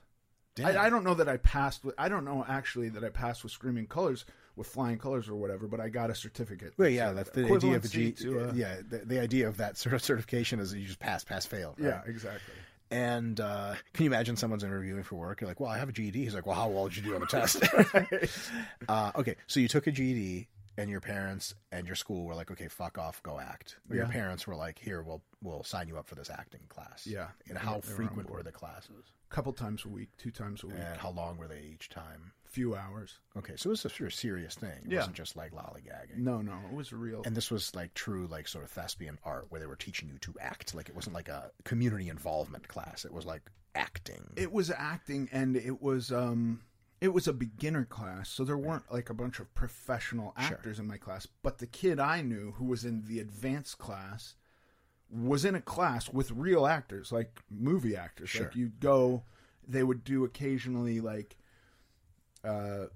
Damn. I, I don't know that I passed with. I don't know actually that I passed with screaming colors, with flying colors or whatever. But I got a certificate. Well, yeah, that's the idea of a Equivalency to a- yeah, the, the idea of that sort of certification is that you just pass, pass, fail. right? yeah, exactly. And uh, can you imagine someone's interviewing for work? You're like, well, I have a GED. He's like, well, how well did you do on the test? uh, okay, so you took a GED, and your parents and your school were like, okay, fuck off, go act. Or Your parents were like, here, we'll we'll sign you up for this acting class. Yeah. And how Yeah, they were on frequent were the classes? A couple times a week, two times a week, And how long were they each time? A few hours. Okay, so it was a sort of serious thing. It Yeah. wasn't just like lollygagging. No, no, it was real. And this was like true, like sort of thespian art where they were teaching you to act. Like it wasn't like a community involvement class. It was like acting. it was acting and it was um it was a beginner class so there weren't like a bunch of professional Sure. actors in my class but the kid i knew who was in the advanced class was in a class with real actors like movie actors. Sure. like you'd go they would do occasionally like uh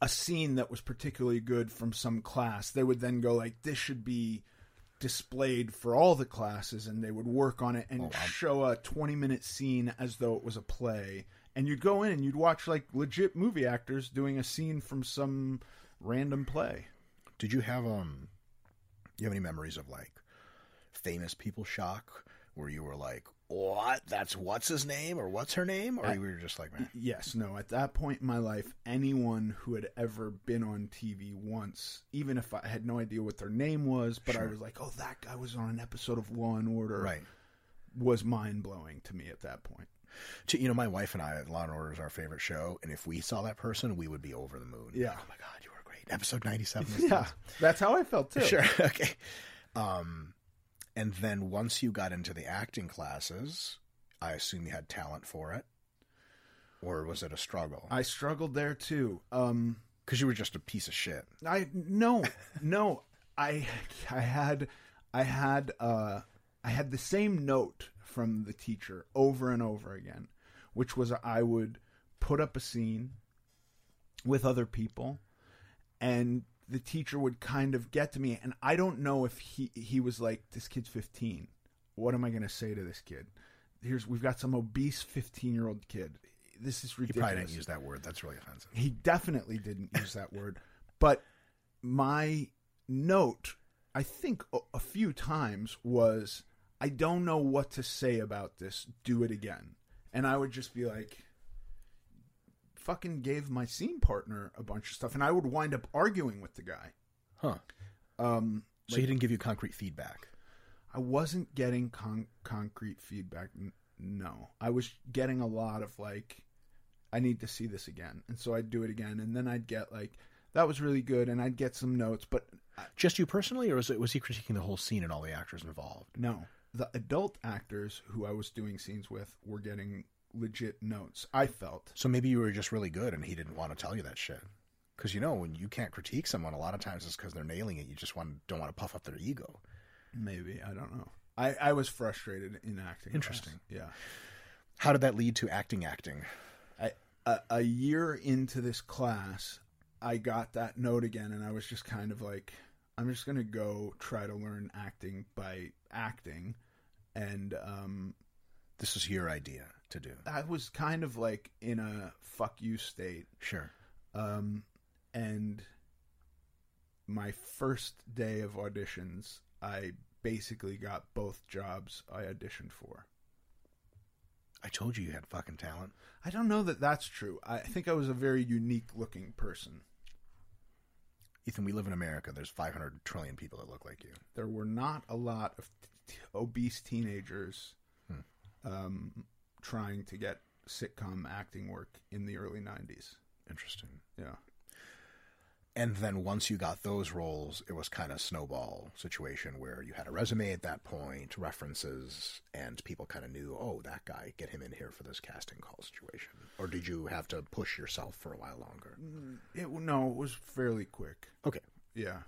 a scene that was particularly good from some class. They would then go like this should be displayed for all the classes and they would work on it and show a 20 minute scene as though it was a play and you'd go in and you'd watch like legit movie actors doing a scene from some random play Did you have um? You have any memories of like famous people shock where you were like, what? That's what's his name or what's her name? Or you were just like, man, yes no at that point in my life anyone who had ever been on tv once even if i had no idea what their name was but i was like oh that guy was on an episode of law and order right. was mind-blowing to me at that point To, you know, my wife and I, Law and Order is our favorite show, and if we saw that person, we would be over the moon. Yeah. Oh my god, you were great. Episode ninety-seven. is yeah that's how i felt too Sure. Okay. Um, and then once you got into the acting classes, I assume you had talent for it, or was it a struggle? i struggled there too um Because you were just a piece of shit. I no no I I had I had uh I had the same note from the teacher over and over again, which was I would put up a scene with other people and the teacher would kind of get to me and I don't know if he he was like this kid's 15. What am I going to say to this kid? Here's we've got some obese 15-year-old kid. This is ridiculous. probably didn't use that word. That's really offensive. He definitely didn't use that word. But my note, I think a few times was, I don't know what to say about this. Do it again. And I would just be like, fucking gave my scene partner a bunch of stuff. And I would wind up arguing with the guy. Huh. Um, So he didn't give you concrete feedback. I wasn't getting con- concrete feedback. N- no, I was getting a lot of like, I need to see this again, and so I'd do it again, and then I'd get like, that was really good, and I'd get some notes, but uh, Just you personally, or was it was he critiquing the whole scene and all the actors involved? no, the adult actors who I was doing scenes with were getting legit notes. I felt So maybe you were just really good, and he didn't want to tell you that shit. Because you know, when you can't critique someone, a lot of times it's because they're nailing it. You just want don't want to puff up their ego. maybe I don't know. I I was frustrated in acting. class. Interesting. yeah. How did that lead to acting? Acting. I, a, a year into this class, I got that note again, and I was just kind of like, I'm just gonna go try to learn acting by acting, and um, This was your idea to do. I was kind of like in a fuck you state, Sure. um, and my first day of auditions, I basically got both jobs I auditioned for. I told you you had fucking talent. I don't know that that's true. I think I was a very unique looking person. Ethan, we live in America. There's 500 trillion people that look like you. there were not a lot of t- obese teenagers Hmm. um, trying to get sitcom acting work in the early 90s. Interesting. Yeah. And then once you got those roles, it was kind of snowball situation where you had a resume at that point, references, and people kind of knew, oh, that guy, get him in here for this casting call situation. Or did you have to push yourself for a while longer? It, no, it was fairly quick. Okay. Yeah.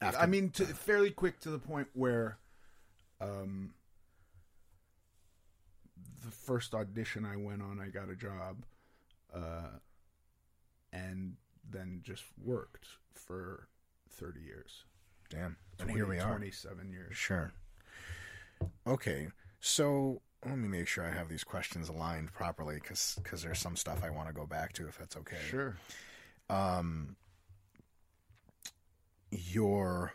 After- I mean, to, fairly quick to the point where um, the first audition I went on, I got a job uh, and then just worked for 30 years. Damn. And here 20 we are. 27 years. Sure. Okay. So let me make sure I have these questions aligned properly because there's some stuff I want to go back to if that's okay. Sure. um, your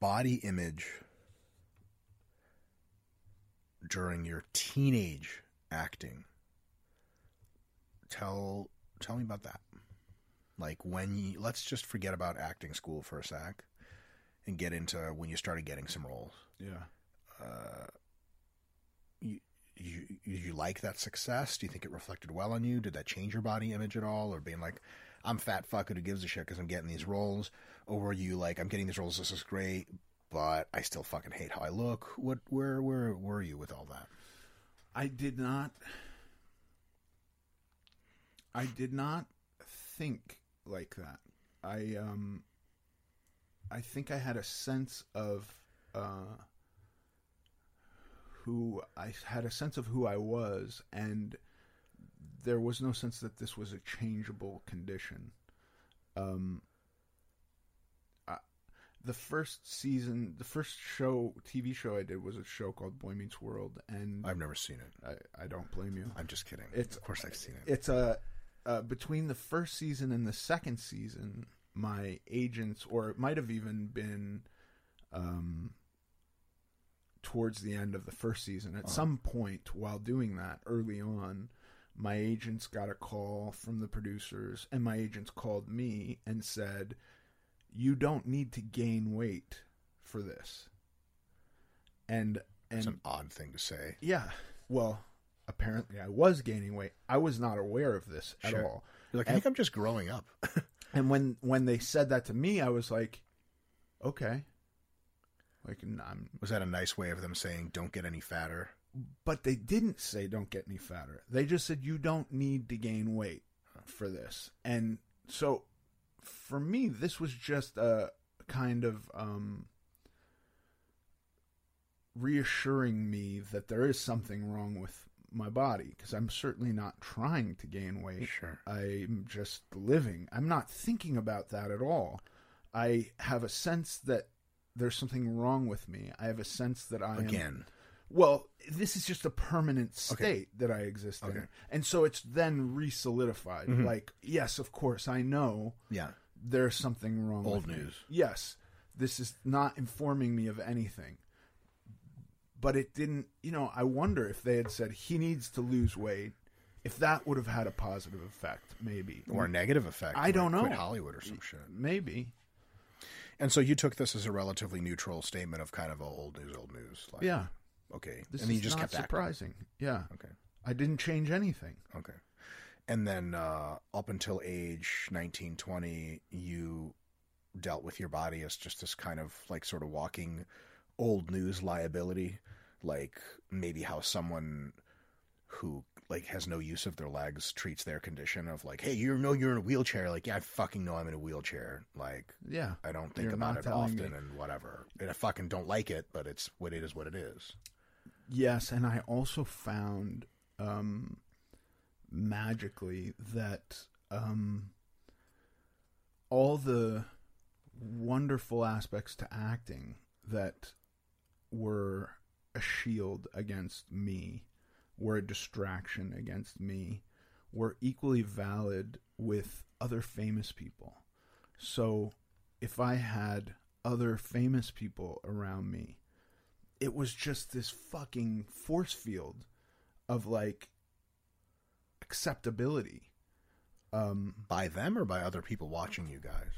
body image during your teenage acting. Tell tell me about that. Like when you let's just forget about acting school for a sec and get into when you started getting some roles. Yeah. Uh, you you you like that success? Do you think it reflected well on you? Did that change your body image at all, or being like, I'm fat fucker who gives a shit because I'm getting these roles, or were you like, I'm getting these roles, this is great, but I still fucking hate how I look? What where where were you with all that? I did not. I did not think like that. I um. I think I had a sense of uh, who I had a sense of who I was, and there was no sense that this was a changeable condition. Um, I, the first season, the first show, TV show I did was a show called Boy Meets World, and I've never seen it. I, I don't blame you. I'm just kidding. It's- of course I've seen it. It's a uh, between the first season and the second season, my agents, or it might have even been um, towards the end of the first season. At some point while doing that, early on, my agents got a call from the producers, and my agents called me and said, "You don't need to gain weight for this." And and It's an odd thing to say. yeah. Well, apparently I was gaining weight. I was not aware of this at all. You're like, I think I'm just growing up. And when when they said that to me, I was like, okay. Like I'm Was that a nice way of them saying, don't get any fatter? but they didn't say don't get any fatter. They just said you don't need to gain weight for this. And so for me this was just a kind of um reassuring me that there is something wrong with my body because I'm certainly not trying to gain weight. Sure. I'm just living. I'm not thinking about that at all. I have a sense that there's something wrong with me. I have a sense that I am Again. well, this is just a permanent state Okay. that I exist in. And so it's then re-solidified. Mm-hmm. Like, yes, of course, I know Yeah. there's something wrong Old with me. news. Yes. This is not informing me of anything. But it didn't, you know, I wonder if they had said he needs to lose weight, if that would have had a positive effect, maybe. Or a negative effect. I don't know. Hollywood or some shit. Maybe. And so you took this as a relatively neutral statement of kind of a old news, old news. Like, Yeah. Okay. This and then is you just not kept acting. surprising. Yeah. Okay. I didn't change anything. Okay. And then uh, up until age 19, 20, you dealt with your body as just this kind of like sort of walking old news liability. Like maybe how someone who like has no use of their legs treats their condition of like, hey, you know you're in a wheelchair. Like, yeah, I fucking know I'm in a wheelchair. Like, Yeah. I don't think about it often me. and whatever. And I fucking don't like it, but it's what it is. What it is. Yes, and I also found um, magically that um, all the wonderful aspects to acting that were a shield against me, were a distraction against me, were equally valid with other famous people. So if I had other famous people around me, it was just this fucking force field of like acceptability um By them or by other people watching you guys?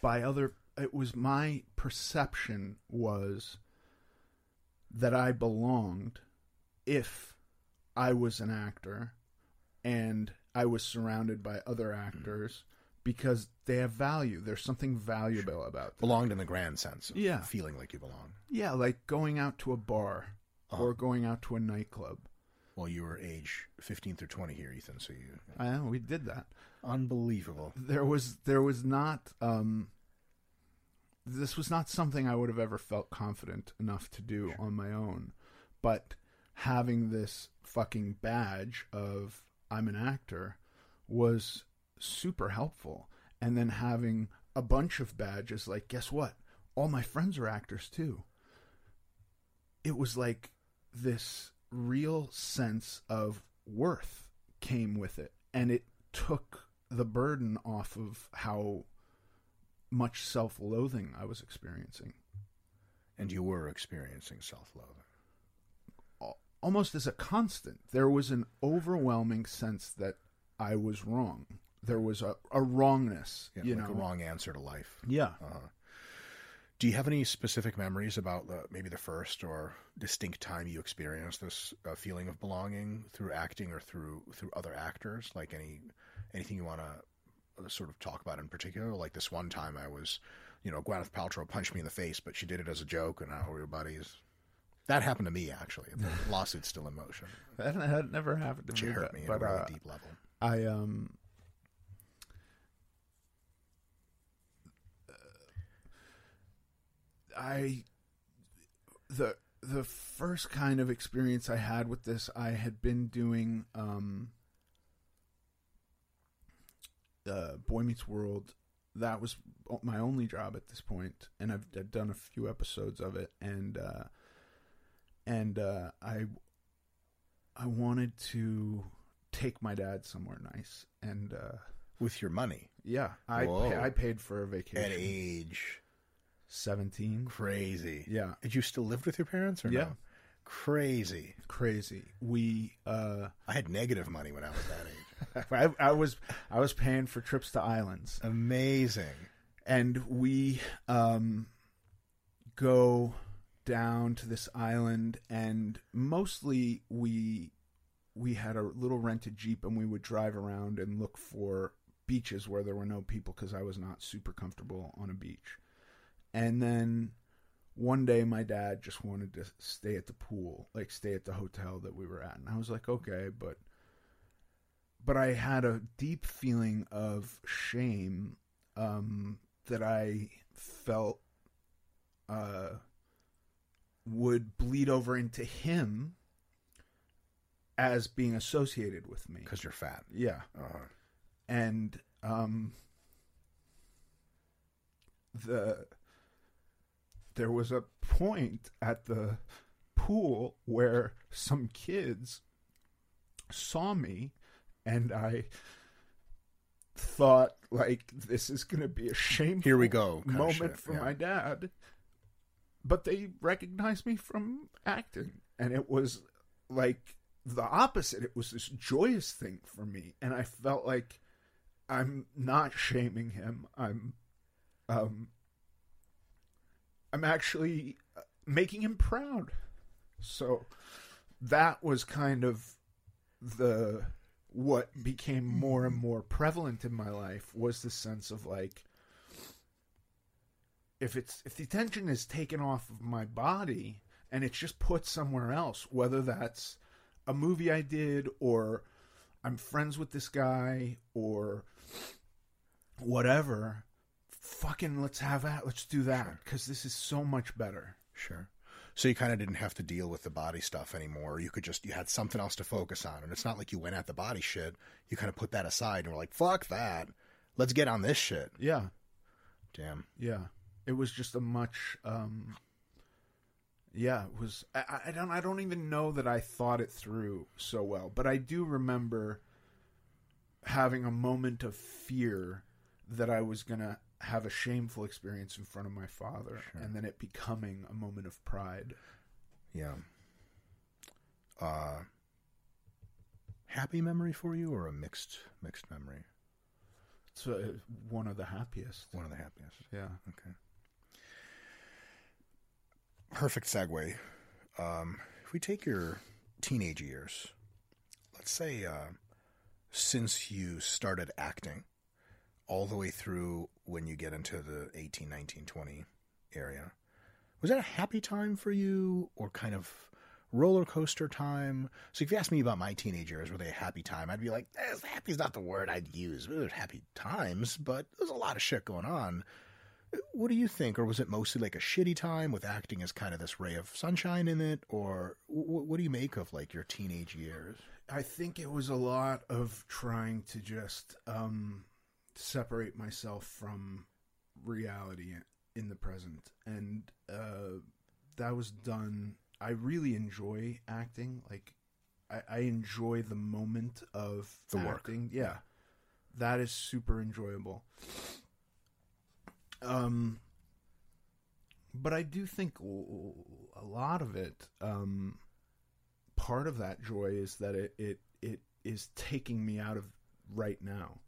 by other it was my perception was that I belonged if I was an actor and I was surrounded by other actors because they have value. There's something valuable about them. Belonged in the grand sense of Yeah. feeling like you belong. Yeah, like going out to a bar or going out to a nightclub. Well, you were age 15 through 20 here, Ethan, so you... I know we did that. Unbelievable. there was there was not um this was not something I would have ever felt confident enough to do on my own. But having this fucking badge of I'm an actor was super helpful. And then having a bunch of badges like guess what? All my friends are actors too. It was like this real sense of worth came with it. And it took the burden off of how much self-loathing I was experiencing And you were experiencing self-loathing. almost as a constant. There was an overwhelming sense that I was wrong. There was a, a wrongness, Yeah, you like know. a wrong answer to life. Yeah. Uh, do you have any specific memories about the, maybe the first or distinct time you experienced this uh, feeling of belonging through acting or through through other actors? Like any anything you want to sort of talk about in particular? Like this one time I was, you know, Gwyneth Paltrow punched me in the face, but she did it as a joke, and now we're buddies. That happened to me actually. The lawsuit's still in motion. That, that never happened to She me. hurt but, me at but, a really uh, deep level. I um I the the first kind of experience I had with this I had been doing um uh Boy Meets World that was my only job at this point and I've, I've done a few episodes of it and uh and uh I I wanted to take my dad somewhere nice and uh With your money yeah I Whoa. pa- I paid for a vacation at age 17 crazy. yeah Did you still live with your parents or Yeah. no? Crazy. crazy we uh I had negative money when I was that age. I, I was I was paying for trips to islands Amazing. and we um go down to this island and mostly we we had a little rented jeep and we would drive around and look for beaches where there were no people because I was not super comfortable on a beach. And then one day my dad just wanted to stay at the pool, like stay at the hotel that we were at. And I was like, okay, but but I had a deep feeling of shame um, that I felt uh, would bleed over into him as being associated with me. Because you're fat. Yeah, Uh, and um, the there was a point at the pool where some kids saw me and I thought like this is going to be a shameful Here we go, moment for yeah. my dad. But they recognized me from acting and it was like the opposite. It was this joyous thing for me and i felt like i'm not shaming him. I'm um i'm actually uh, making him proud. So that was kind of the what became more and mm-hmm. more prevalent in my life was the sense of like if it's if the attention is taken off of my body and it's just put somewhere else whether that's a movie i did or i'm friends with this guy or whatever fucking let's have that let's do that because this is so much better. Sure. So you kind of didn't have to deal with the body stuff anymore. You could just, you had something else to focus on. And it's not like you went at the body shit. You kind of put that aside and were like, fuck that. Let's get on this shit. yeah Damn. Yeah, it was just a much. um Yeah, it was. I, I- I don't. I don't even know that I thought it through so well, but I do remember having a moment of fear that I was gonna have a shameful experience in front of my father, and then it becoming a moment of pride. Yeah. Uh, happy memory for you or a mixed, mixed memory? It's uh, one of the happiest. One of the happiest. Yeah. Okay. Perfect segue. Um, if we take your teenage years, let's say uh, since you started acting all the way through when you get into the 18, 19, 20 area, was that a happy time for you or kind of roller coaster time? So if you ask me about my teenage years, were they a happy time? I'd be like, eh, happy is not the word I'd use. Happy times, but there's a lot of shit going on. What do you think? Or was it mostly like a shitty time with acting as kind of this ray of sunshine in it? Or what do you make of like your teenage years? I think it was a lot of trying to just um, separate myself from reality in the present, and uh, that was done. I really enjoy acting. Like, I, I enjoy the moment of The work. acting. Yeah, that is super enjoyable. Um, but I do think a lot of it. Um, part of that joy is that it it it is taking me out of right now.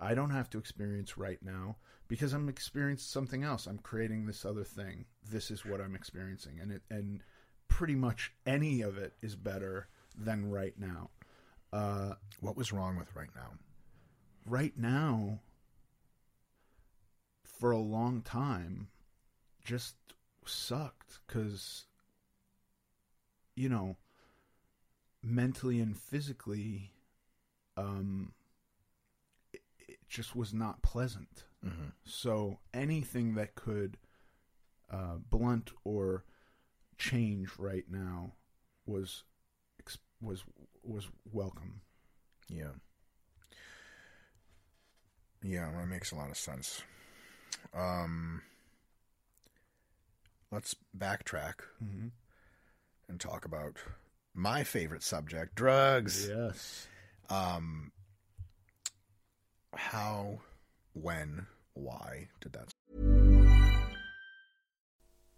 I don't have to experience right now because I'm experiencing something else. I'm creating this other thing. This is what I'm experiencing, and it and pretty much any of it is better than right now. Uh, What was wrong with right now? right now, for a long time, just sucked because, you know, mentally and physically, um, just was not pleasant. Mm-hmm. So anything that could uh, blunt or change right now was was was welcome. Yeah. Yeah, that makes a lot of sense. Um, let's backtrack Mm-hmm. and talk about my favorite subject, drugs. Yes. Um, how, when, why did that?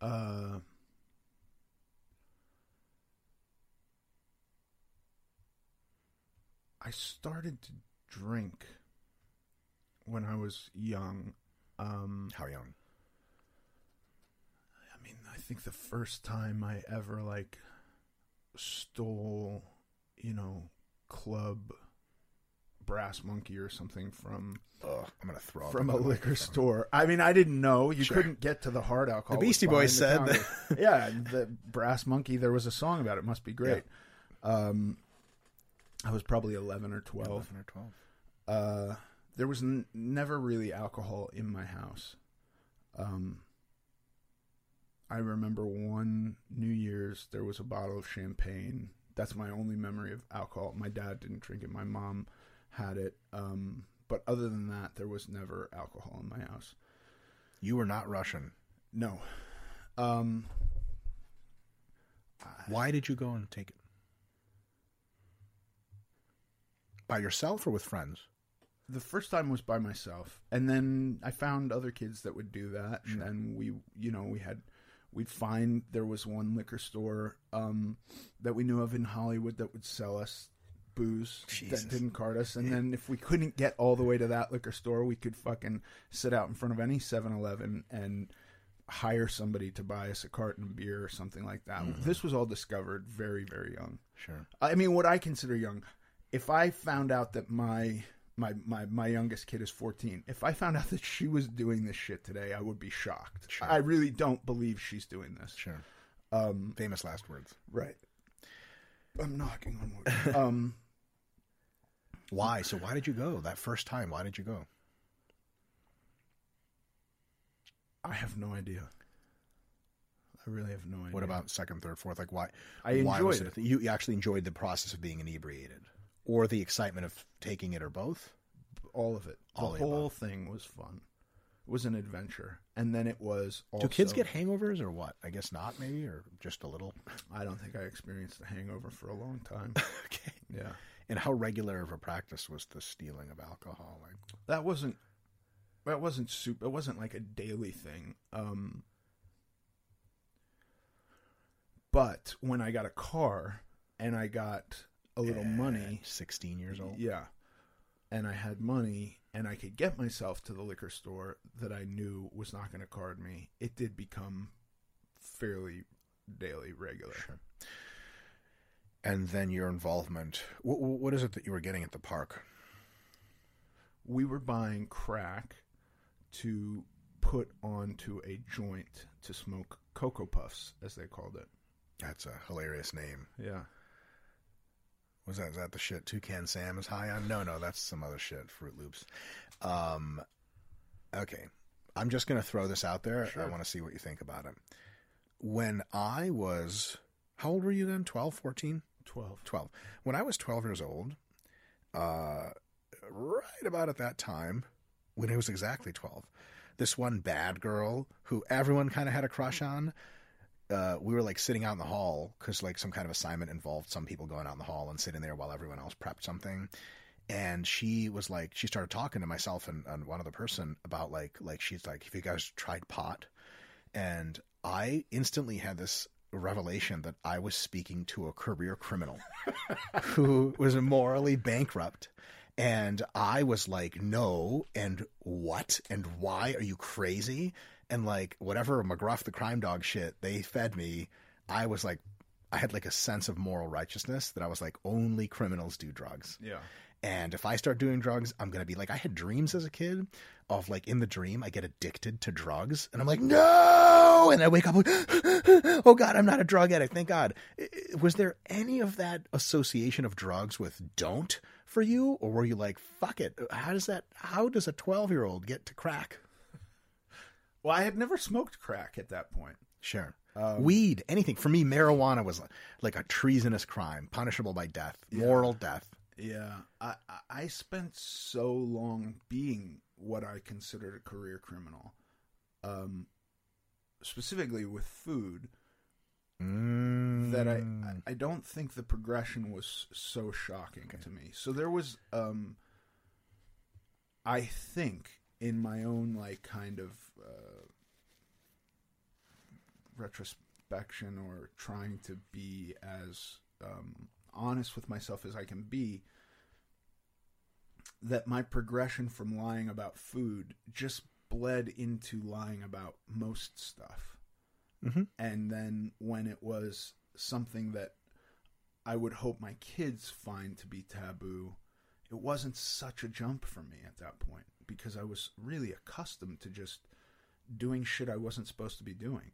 Uh, I started to drink when I was young. Um, How young? I mean, I think the first time I ever like stole, you know, club brass monkey or something from Ugh, I'm gonna throw up from a liquor microphone. store. I mean, I didn't know you Sure. couldn't get to the hard alcohol. The Beastie Boys behind the said yeah, the brass monkey. There was a song about it. Must be great. Um, I was probably eleven or twelve. 11 or 12. Uh, there was n- never really alcohol in my house. Um, I remember one New Year's there was a bottle of champagne. That's my only memory of alcohol. My dad didn't drink it. My mom had it. Um, but other than that, there was never alcohol in my house. You were not Russian. No. Um, Why did you go and take it? By yourself or with friends? the first time was by myself and then i found other kids that would do that and then we you know we had we'd find there was one liquor store um that we knew of in hollywood that would sell us booze Jesus. that didn't card us and then if we couldn't get all the way to that liquor store we could fucking sit out in front of any 7-eleven and hire somebody to buy us a carton of beer or something like that. This was all discovered very, very young. Sure. I mean, what I consider young. If I found out that my my my my youngest kid is 14, if I found out that she was doing this shit today, I would be shocked. Sure. I really don't believe she's doing this. Sure. Um, Famous last words. right. I'm knocking on wood. um, Why? So why did you go that first time? Why did you go? I have no idea. I really have no idea. What about second, third, fourth? Like why? I why was enjoyed it. You you actually enjoyed the process of being inebriated, or the excitement of taking it, or both? all of it? The All the whole above. thing was fun. It was an adventure, and then it was. Also, Do kids get hangovers or what? I guess not, maybe, or just a little. I don't think I experienced a hangover for a long time. okay. yeah, And how regular of a practice was the stealing of alcohol? Like, that wasn't. That wasn't super. It wasn't like a daily thing. Um, but when I got a car and I got a little money, sixteen years old. Yeah. And I had money and I could get myself to the liquor store that I knew was not going to card me. It did become fairly daily regular. And then your involvement. What, what is it that you were getting at the park? We were buying crack to put onto a joint to smoke Cocoa Puffs, as they called it. That's a hilarious name. Yeah. Was that is that the shit Toucan Sam is high on? No, no, that's some other shit. Froot Loops. Um, okay, I'm just gonna throw this out there. I want to see what you think about it. When I was, how old were you then? 12, 14? 12. 12. When I was 12 years old, uh, right about at that time, when I was exactly 12, this one bad girl who everyone kind of had a crush on, uh, we were like sitting out in the hall because like some kind of assignment involved some people going out in the hall and sitting there while everyone else prepped something. And she was like, she started talking to myself and, and one other person about like, like she's like, have you guys tried pot? And I instantly had this revelation that I was speaking to a career criminal who was morally bankrupt. And I was like, no, and what, and why are you crazy? And like, whatever McGruff the crime dog shit they fed me, I was like, I had like a sense of moral righteousness that I was like, only criminals do drugs. Yeah. And if I start doing drugs, I'm going to be like, I had dreams as a kid of like in the dream, I get addicted to drugs. And I'm like, no. And I wake up, like, oh God, I'm not a drug addict. Thank God. Was there any of that association of drugs with don't for you? Or were you like, fuck it? How does that, how does a 12 year old get to crack? Well, I had never smoked crack at that point. Sure. Um, Weed, anything. For me, marijuana was like, like a treasonous crime, punishable by death, moral death. Yeah, I I- spent so long being what I considered a career criminal, um, specifically with food, that I, I I don't think the progression was so shocking to me. So there was, um, I think, in my own like kind of uh, retrospection or trying to be as um, honest with myself as I can be, that my progression from lying about food just bled into lying about most stuff. Mm-hmm. And then when it was something that I would hope my kids find to be taboo, it wasn't such a jump for me at that point because I was really accustomed to just doing shit I wasn't supposed to be doing.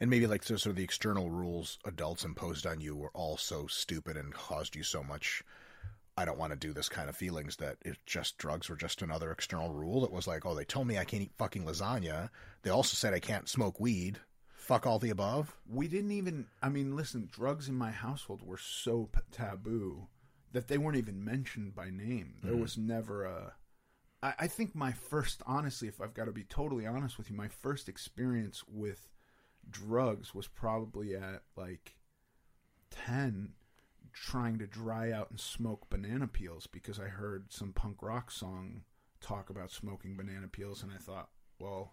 And maybe like so, sort of the external rules adults imposed on you were all so stupid and caused you so much. I don't want to do this kind of feelings that it just drugs were just another external rule that was like, oh, they told me I can't eat fucking lasagna. They also said I can't smoke weed. Fuck all the above. We didn't even. I mean, listen, drugs in my household were so p- taboo that they weren't even mentioned by name. There hmm. was never a. I, I think my first, honestly, if I've got to be totally honest with you, my first experience with drugs was probably at like 10 trying to dry out and smoke banana peels because I heard some punk rock song talk about smoking banana peels and I thought, well,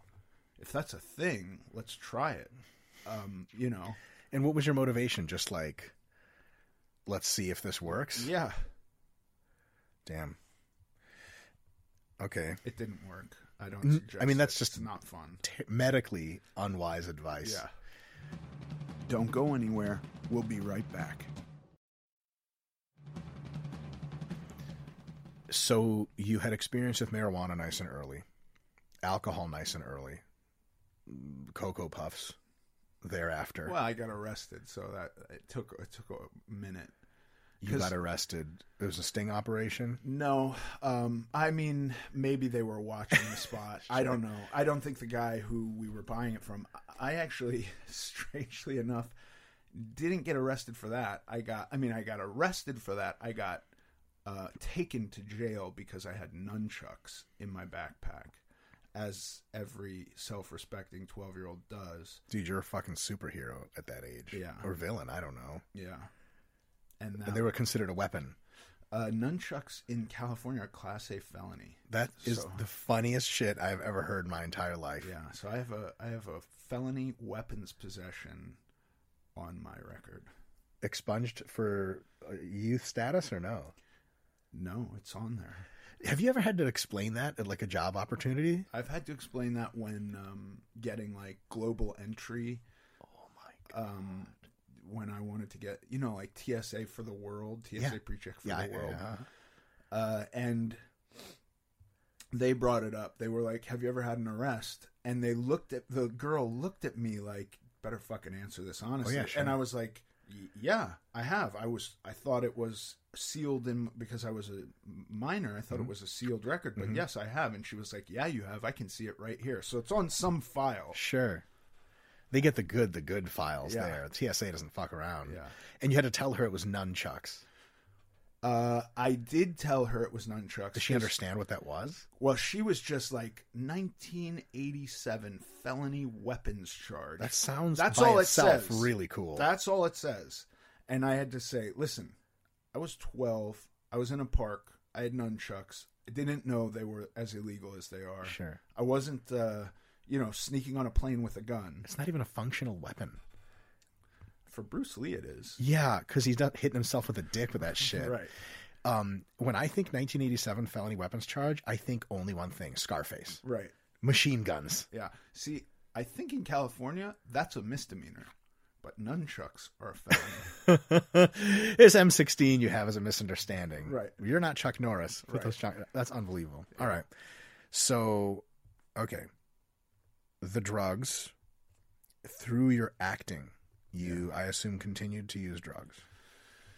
if that's a thing, let's try it. Um, you know. And what was your motivation? Just like, let's see if this works. Yeah, Damn. Okay. it didn't work. I don't. Suggest I mean, that's it. just- It's not fun. T- medically unwise advice. Yeah. Don't go anywhere. We'll be right back. So you had experience with marijuana nice and early, alcohol nice and early, cocoa puffs thereafter. Well, I got arrested, so that it took it took a minute. You got arrested. It was a sting operation. No, um, I mean maybe they were watching the spot. I don't know. I don't think the guy who we were buying it from. I actually, strangely enough, didn't get arrested for that. I got. I mean, I got arrested for that. I got uh, taken to jail because I had nunchucks in my backpack, as every self-respecting twelve-year-old does. Dude, you're a fucking superhero at that age. Yeah. Or villain, I don't know. Yeah, and And they were considered a weapon. uh, nunchucks in California are class A felony. That is So- the funniest shit I've ever heard in my entire life. Yeah, so I have a I have a felony weapons possession on my record. Expunged for uh, youth status or no? No, it's on there. Have you ever had to explain that at like a job opportunity? I've had to explain that when um, getting like global entry. Oh my god. Um, when I wanted to get, you know, like TSA for the world, TSA Yeah. pre-check for Yeah, the world, yeah. uh, and they brought it up. They were like, "Have you ever had an arrest?" And they looked at the girl, looked at me like, "Better fucking answer this honestly." Oh, sure. And I was like, "Yeah, I have. I was. I thought it was sealed in because I was a minor. I thought Mm-hmm. it was a sealed record, but yes, I have." And she was like, "Yeah, you have. I can see it right here. So it's on some file." Sure. They get the good, the good files Yeah. there. TSA doesn't fuck around. Yeah. And you had to tell her it was nunchucks. Uh, I did tell her it was nunchucks. Does she understand what that was? Well, she was just like 1987 felony weapons charge. That sounds That's all it says. really cool. That's all it says. And I had to say, listen, I was 12. I was in a park. I had nunchucks. I didn't know they were as illegal as they are. Sure. I wasn't, uh, you know, sneaking on a plane with a gun. It's not even a functional weapon. For Bruce Lee, it is. Yeah, because he's not hitting himself with a dick with that shit. Right. Um, when I think 1987 felony weapons charge, I think only one thing: Scarface, Right. machine guns. Yeah. See, I think in California, that's a misdemeanor. But nunchucks are a felony. this M16 you have is a misunderstanding. Right. You're not Chuck Norris. Right. those Chuck- that's unbelievable. All right. So, okay. The drugs, through your acting, you, I assume, continued to use drugs.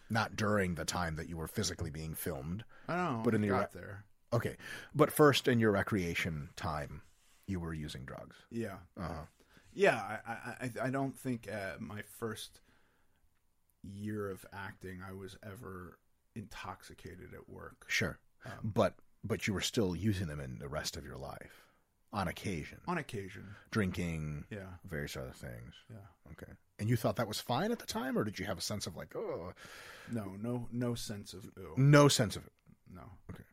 Not during the time that you were physically being filmed. I don't know. But in your got there. Okay. But first, in your recreation time, you were using drugs. Yeah. Uh-huh. Yeah, I, I, I- I don't think uh, my first year of acting I was ever intoxicated at work. Sure. Um, but but you were still using them in the rest of your life on occasion. On occasion. Drinking, Yeah. various other things. Yeah. Okay. And you thought that was fine at the time, or did you have a sense of like, oh, No, no, no sense of ew. no sense of it? No. Okay.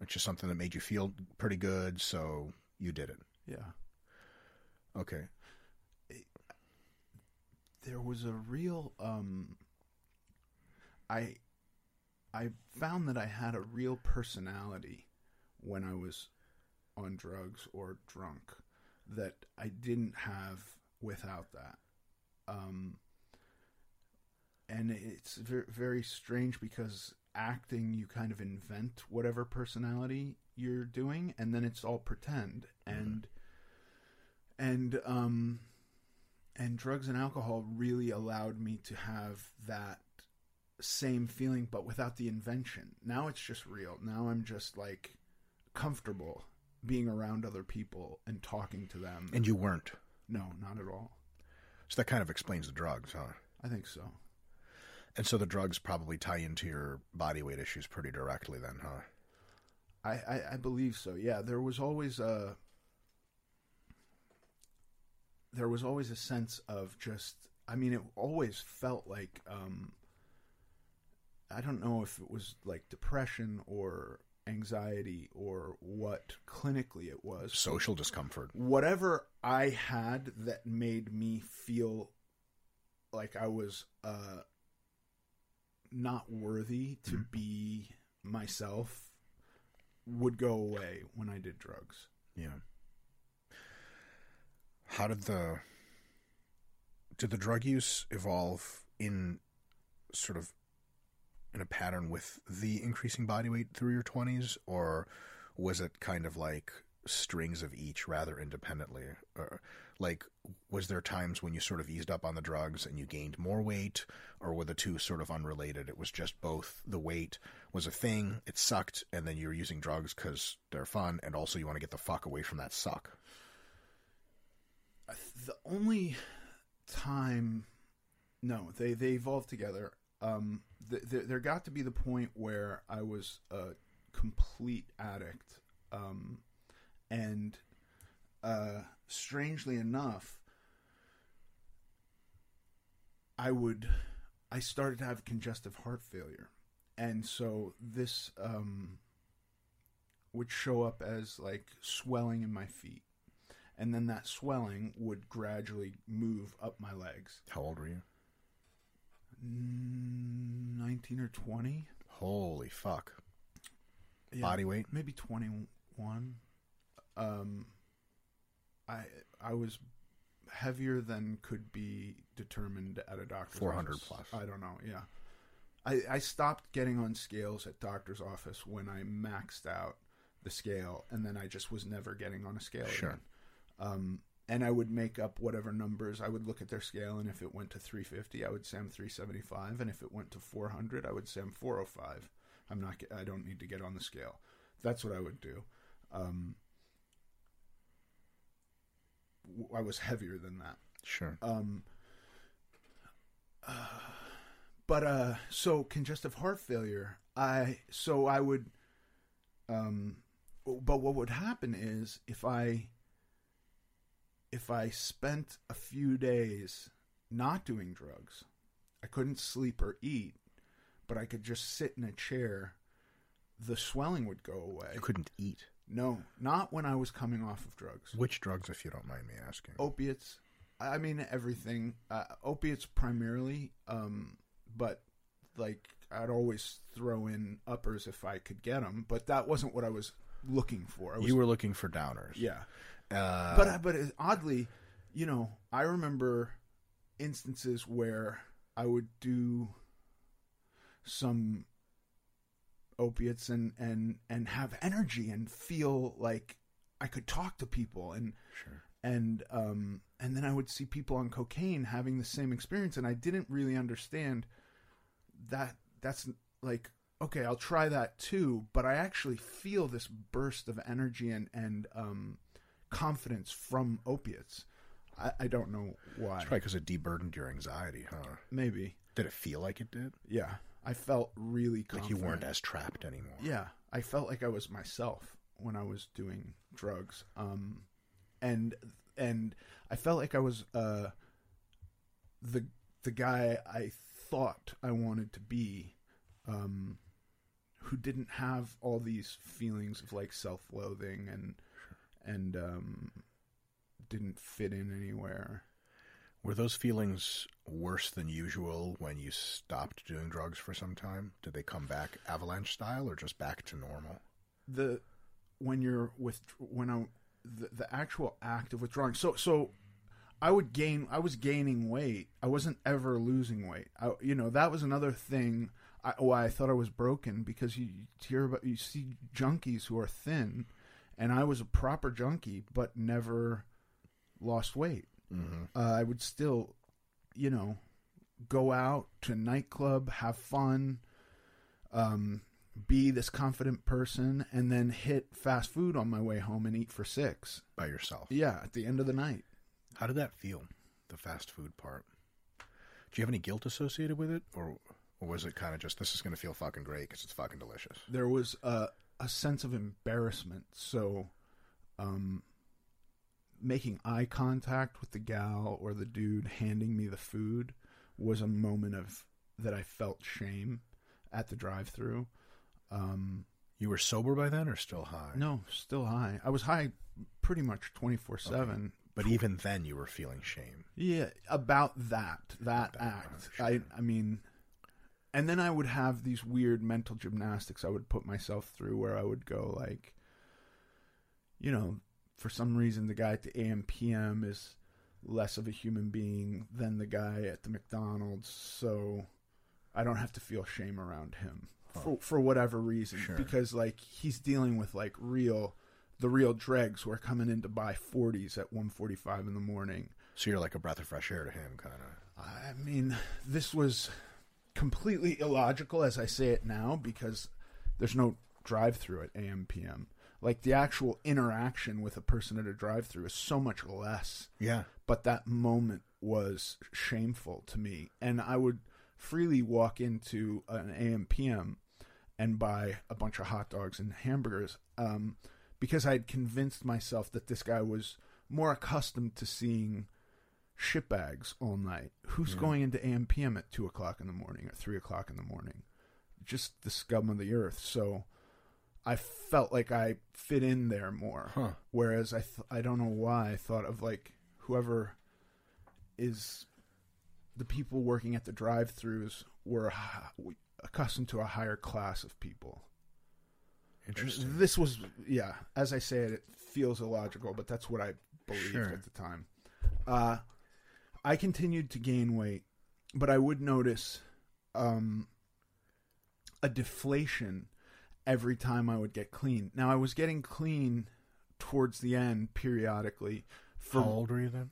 It's just something that made you feel pretty good, so you did it. Yeah. Okay. There was a real um I I found that I had a real personality when I was on drugs or drunk that I didn't have without that. Um, and it's very, very strange because acting, you kind of invent whatever personality you're doing, and then it's all pretend. And and um, and drugs and alcohol really allowed me to have that same feeling, but without the invention. Now it's just real. Now I'm just like comfortable being around other people and talking to them. And you weren't. no, not at all. So that kind of explains the drugs, huh? I think so. And so the drugs probably tie into your body weight issues pretty directly, then, huh? I, I, I believe so. Yeah, there was always a there was always a sense of just I mean it always felt like um I don't know if it was like depression or anxiety or what clinically it was. Social discomfort. Whatever I had that made me feel like I was uh not worthy to be myself would go away when I did drugs. Yeah. How did the did the drug use evolve in sort of in a pattern with the increasing body weight through your 20s or was it kind of like strings of each rather independently? Or like was there times when you sort of eased up on the drugs and you gained more weight or were the two sort of unrelated? It was just both the weight was a thing it sucked and then you're using drugs cuz they're fun and also you want to get the fuck away from that suck. The only time no they they evolved together. Um th- th- there got to be the point where i was a complete addict um and uh strangely enough i would i started to have congestive heart failure. And so this um would show up as like swelling in my feet. And then that swelling would gradually move up my legs. how old were you 19 or 20. holy fuck Yeah, Body weight? Maybe 21. Um, I I was heavier than could be determined at a doctor's 400 office. plus. I don't know, yeah. I, I stopped getting on scales at doctor's office when I maxed out the scale, and then I just was never getting on a scale Sure. again. Um, and I would make up whatever numbers. I would look at their scale, and if it went to 350, I would say I'm 375, and if it went to 400, I would say I'm 405. I'm not. I don't need to get on the scale. That's what I would do. Um, I was heavier than that. sure Um, uh, but uh, so congestive heart failure. I so I would. Um, but what would happen is if I if I spent a few days not doing drugs, I couldn't sleep or eat, but I could just sit in a chair. The swelling would go away. you couldn't eat? No, not when I was coming off of drugs. Which drugs if you don't mind me asking? Opiates. I mean everything. Uh, opiates primarily um but like i'd always throw in uppers if i could get them but that wasn't what i was looking for. I was, you were looking for downers. Yeah uh, but but oddly you know i remember instances where i would do some opiates and and and have energy and feel like i could talk to people and sure. and um and then I would see people on cocaine having the same experience and I didn't really understand that that's like okay I'll try that too but I actually feel this burst of energy and and um confidence from opiates I, I don't know why It's probably because it deburdened your anxiety, huh? maybe Did it feel like it did? yeah I felt really Like you weren't as trapped anymore. Yeah, I felt like I was myself when I was doing drugs. Um, and and I felt like I was uh the the guy I thought I wanted to be, um, who didn't have all these feelings of like self loathing and and um didn't fit in anywhere. Were those feelings worse than usual when you stopped doing drugs for some time? Did they come back avalanche style or just back to normal? the when you're with when I the, the actual act of withdrawing. So so I would gain. I was gaining weight. I wasn't ever losing weight. I, you know that was another thing. I, why I thought I was broken because you hear about you see junkies who are thin, and I was a proper junkie but never lost weight. Mm-hmm. Uh, I would still, you know, go out to nightclub, have fun, um, be this confident person, and then hit fast food on my way home and eat for six. By yourself. Yeah, at the end of the night. How did that feel? The fast food part. Do you have any guilt associated with it, or, or was it kind of just this is going to feel fucking great because it's fucking delicious? There was a a sense of embarrassment. So, um, making eye contact with the gal or the dude handing me the food was a moment of that I felt shame at the drive-through. Um, You were sober by then, or still high? no, still high. I was high pretty much twenty four seven. But even then, you were feeling shame. Yeah, about that that About that, act. I I mean, and then I would have these weird mental gymnastics I would put myself through, where I would go like, you know, for some reason the guy at the AM PM is less of a human being than the guy at the McDonald's, so I don't have to feel shame around him for for whatever reason Sure. because like he's dealing with like real the real dregs who are coming in to buy 40s at 1:45 in the morning. So you're like a breath of fresh air to him, kind of. I mean, this was completely illogical as I say it now because there's no drive through at AM PM. Like the actual interaction with a person at a drive through is so much less. Yeah. But that moment was shameful to me. And I would freely walk into an AM PM and buy a bunch of hot dogs and hamburgers um, because I had convinced myself that this guy was more accustomed to seeing shit bags all night. Who's going into AMPM at two o'clock in the morning or three o'clock in the morning? Just the scum of the earth. So I felt like I fit in there more. Huh. Whereas I th- I don't know why I thought of like whoever is the people working at the drive-throughs were accustomed to a higher class of people. Interesting. This was, yeah, as I say it, it feels illogical, but that's what I believed Sure. at the time. Uh, I continued to gain weight, but I would notice um, a deflation every time I would get clean. Now, I was getting clean towards the end periodically. For, How old were you then?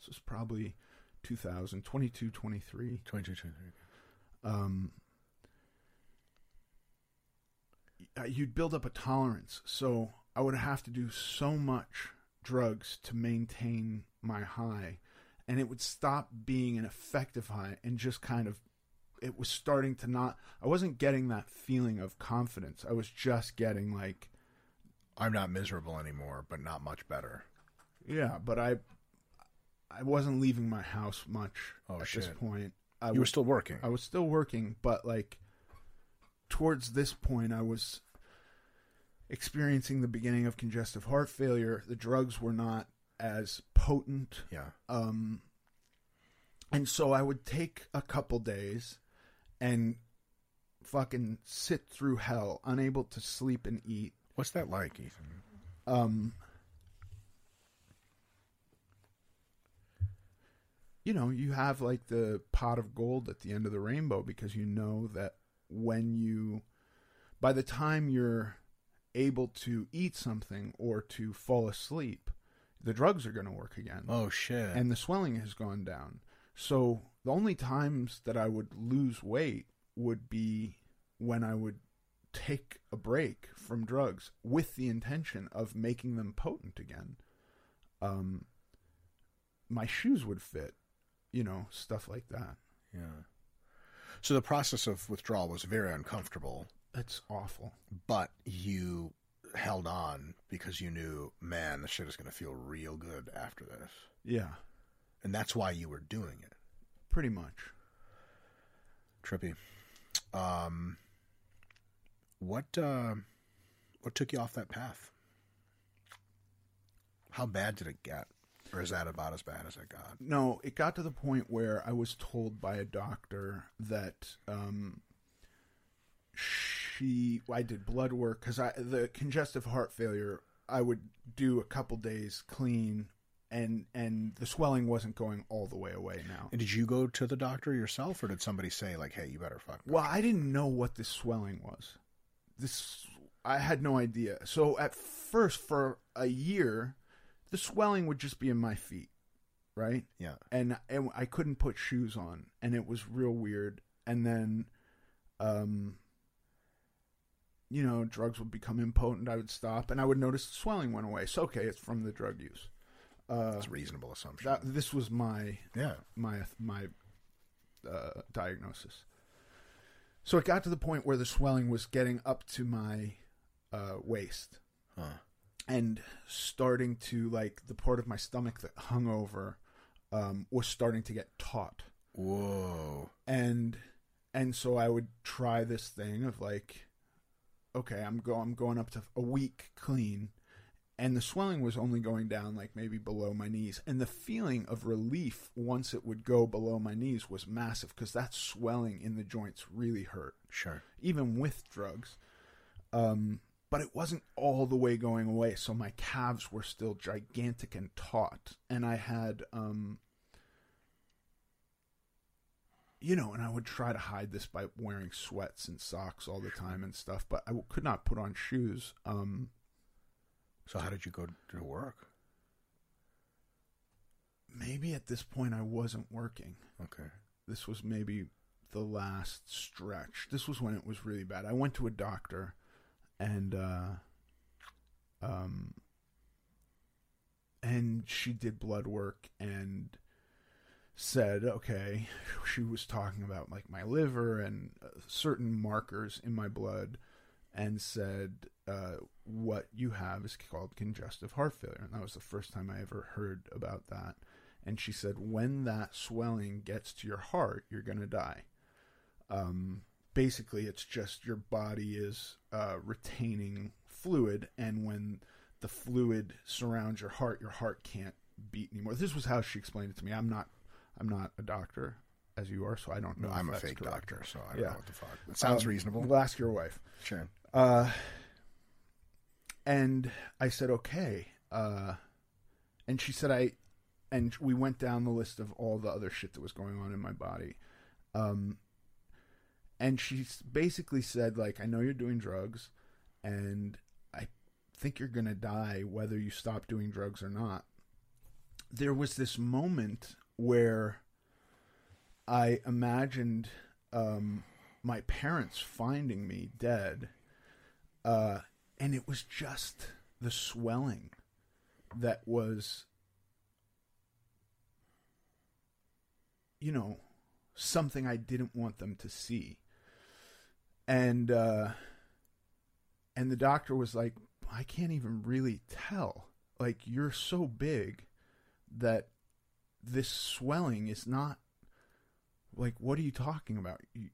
This was probably 2000, 22, 23. 22, 23. um, uh, you'd build up a tolerance. So I would have to do so much drugs to maintain my high, and it would stop being an effective high and just kind of. It was starting to not. I wasn't getting that feeling of confidence. I was just getting like, I'm not miserable anymore, but not much better. yeah, but I, I wasn't leaving my house much Oh, at this point. I You were was- still working. I was still working, but like towards this point, I was experiencing the beginning of congestive heart failure. The drugs were not as potent. Yeah. Um, and so I would take a couple days and fucking sit through hell, unable to sleep and eat. What's that like, Ethan? Um, you know, you have like the pot of gold at the end of the rainbow because you know that when you, by the time you're able to eat something or to fall asleep, the drugs are going to work again. Oh shit. And the swelling has gone down. So the only times that I would lose weight would be when I would take a break from drugs with the intention of making them potent again. Um, my shoes would fit, you know, stuff like that. yeah. So the process of withdrawal was very uncomfortable, It's awful. but you held on because you knew, man, this shit is going to feel real good after this. Yeah, And that's why you were doing it. pretty much. Trippy. Um, what uh, what took you off that path? How bad did it get, or is that about as bad as it got? No, it got to the point where I was told by a doctor that um, she. I did blood work because I the congestive heart failure. I would do a couple days clean, and and the swelling wasn't going all the way away now. And did you go to the doctor yourself, or did somebody say like, "Hey, you better fuck"? Well, I didn't know what this swelling was. This I had no idea. So at first, for a year, the swelling would just be in my feet, right? Yeah. And and I couldn't put shoes on, and it was real weird. And then, um, you know, drugs would become impotent. I would stop, and I would notice the swelling went away. So okay, it's from the drug use. Uh, That's a reasonable assumption. that this was my yeah. my my uh, diagnosis. So it got to the point where the swelling was getting up to my uh, waist Huh. and starting to like the part of my stomach that hung over um, was starting to get taut, Whoa. and and so I would try this thing of like, okay, I'm go I'm going up to a week clean, and the swelling was only going down like maybe below my knees and the feeling of relief once it would go below my knees was massive because that swelling in the joints really hurt Sure. even with drugs um but it wasn't all the way going away. So my calves were still gigantic and taut, and I had, um, you know, and I would try to hide this by wearing sweats and socks all the time and stuff, but I could not put on shoes. Um, so how did you go to work? Maybe at this point I wasn't working. Okay. This was maybe the last stretch. This was when it was really bad. I went to a doctor and uh um and she did blood work and said okay she was talking about like my liver and uh, certain markers in my blood and said uh, what you have is called congestive heart failure. And that was the first time i ever heard about that. And she said when that swelling gets to your heart you're going to die. Um, basically it's just your body is uh, retaining fluid and when the fluid surrounds your heart your heart can't beat anymore. This was how she explained it to me. I'm not i'm not a doctor as you are so i don't know No, if I'm a fake correct. doctor, so I don't Yeah. know what the fuck. It sounds Um, reasonable. we'll ask your wife Sure. uh, and I said, okay. Uh, and she said, I, and we went down the list of all the other shit that was going on in my body. Um, and she basically said, like, I know you're doing drugs, and I think you're going to die whether you stop doing drugs or not. There was this moment where I imagined um, my parents finding me dead, uh, and it was just the swelling that was, you know, something I didn't want them to see, and uh, and the doctor was like, I can't even really tell. Like you're so big that this swelling is not like what are you talking about you,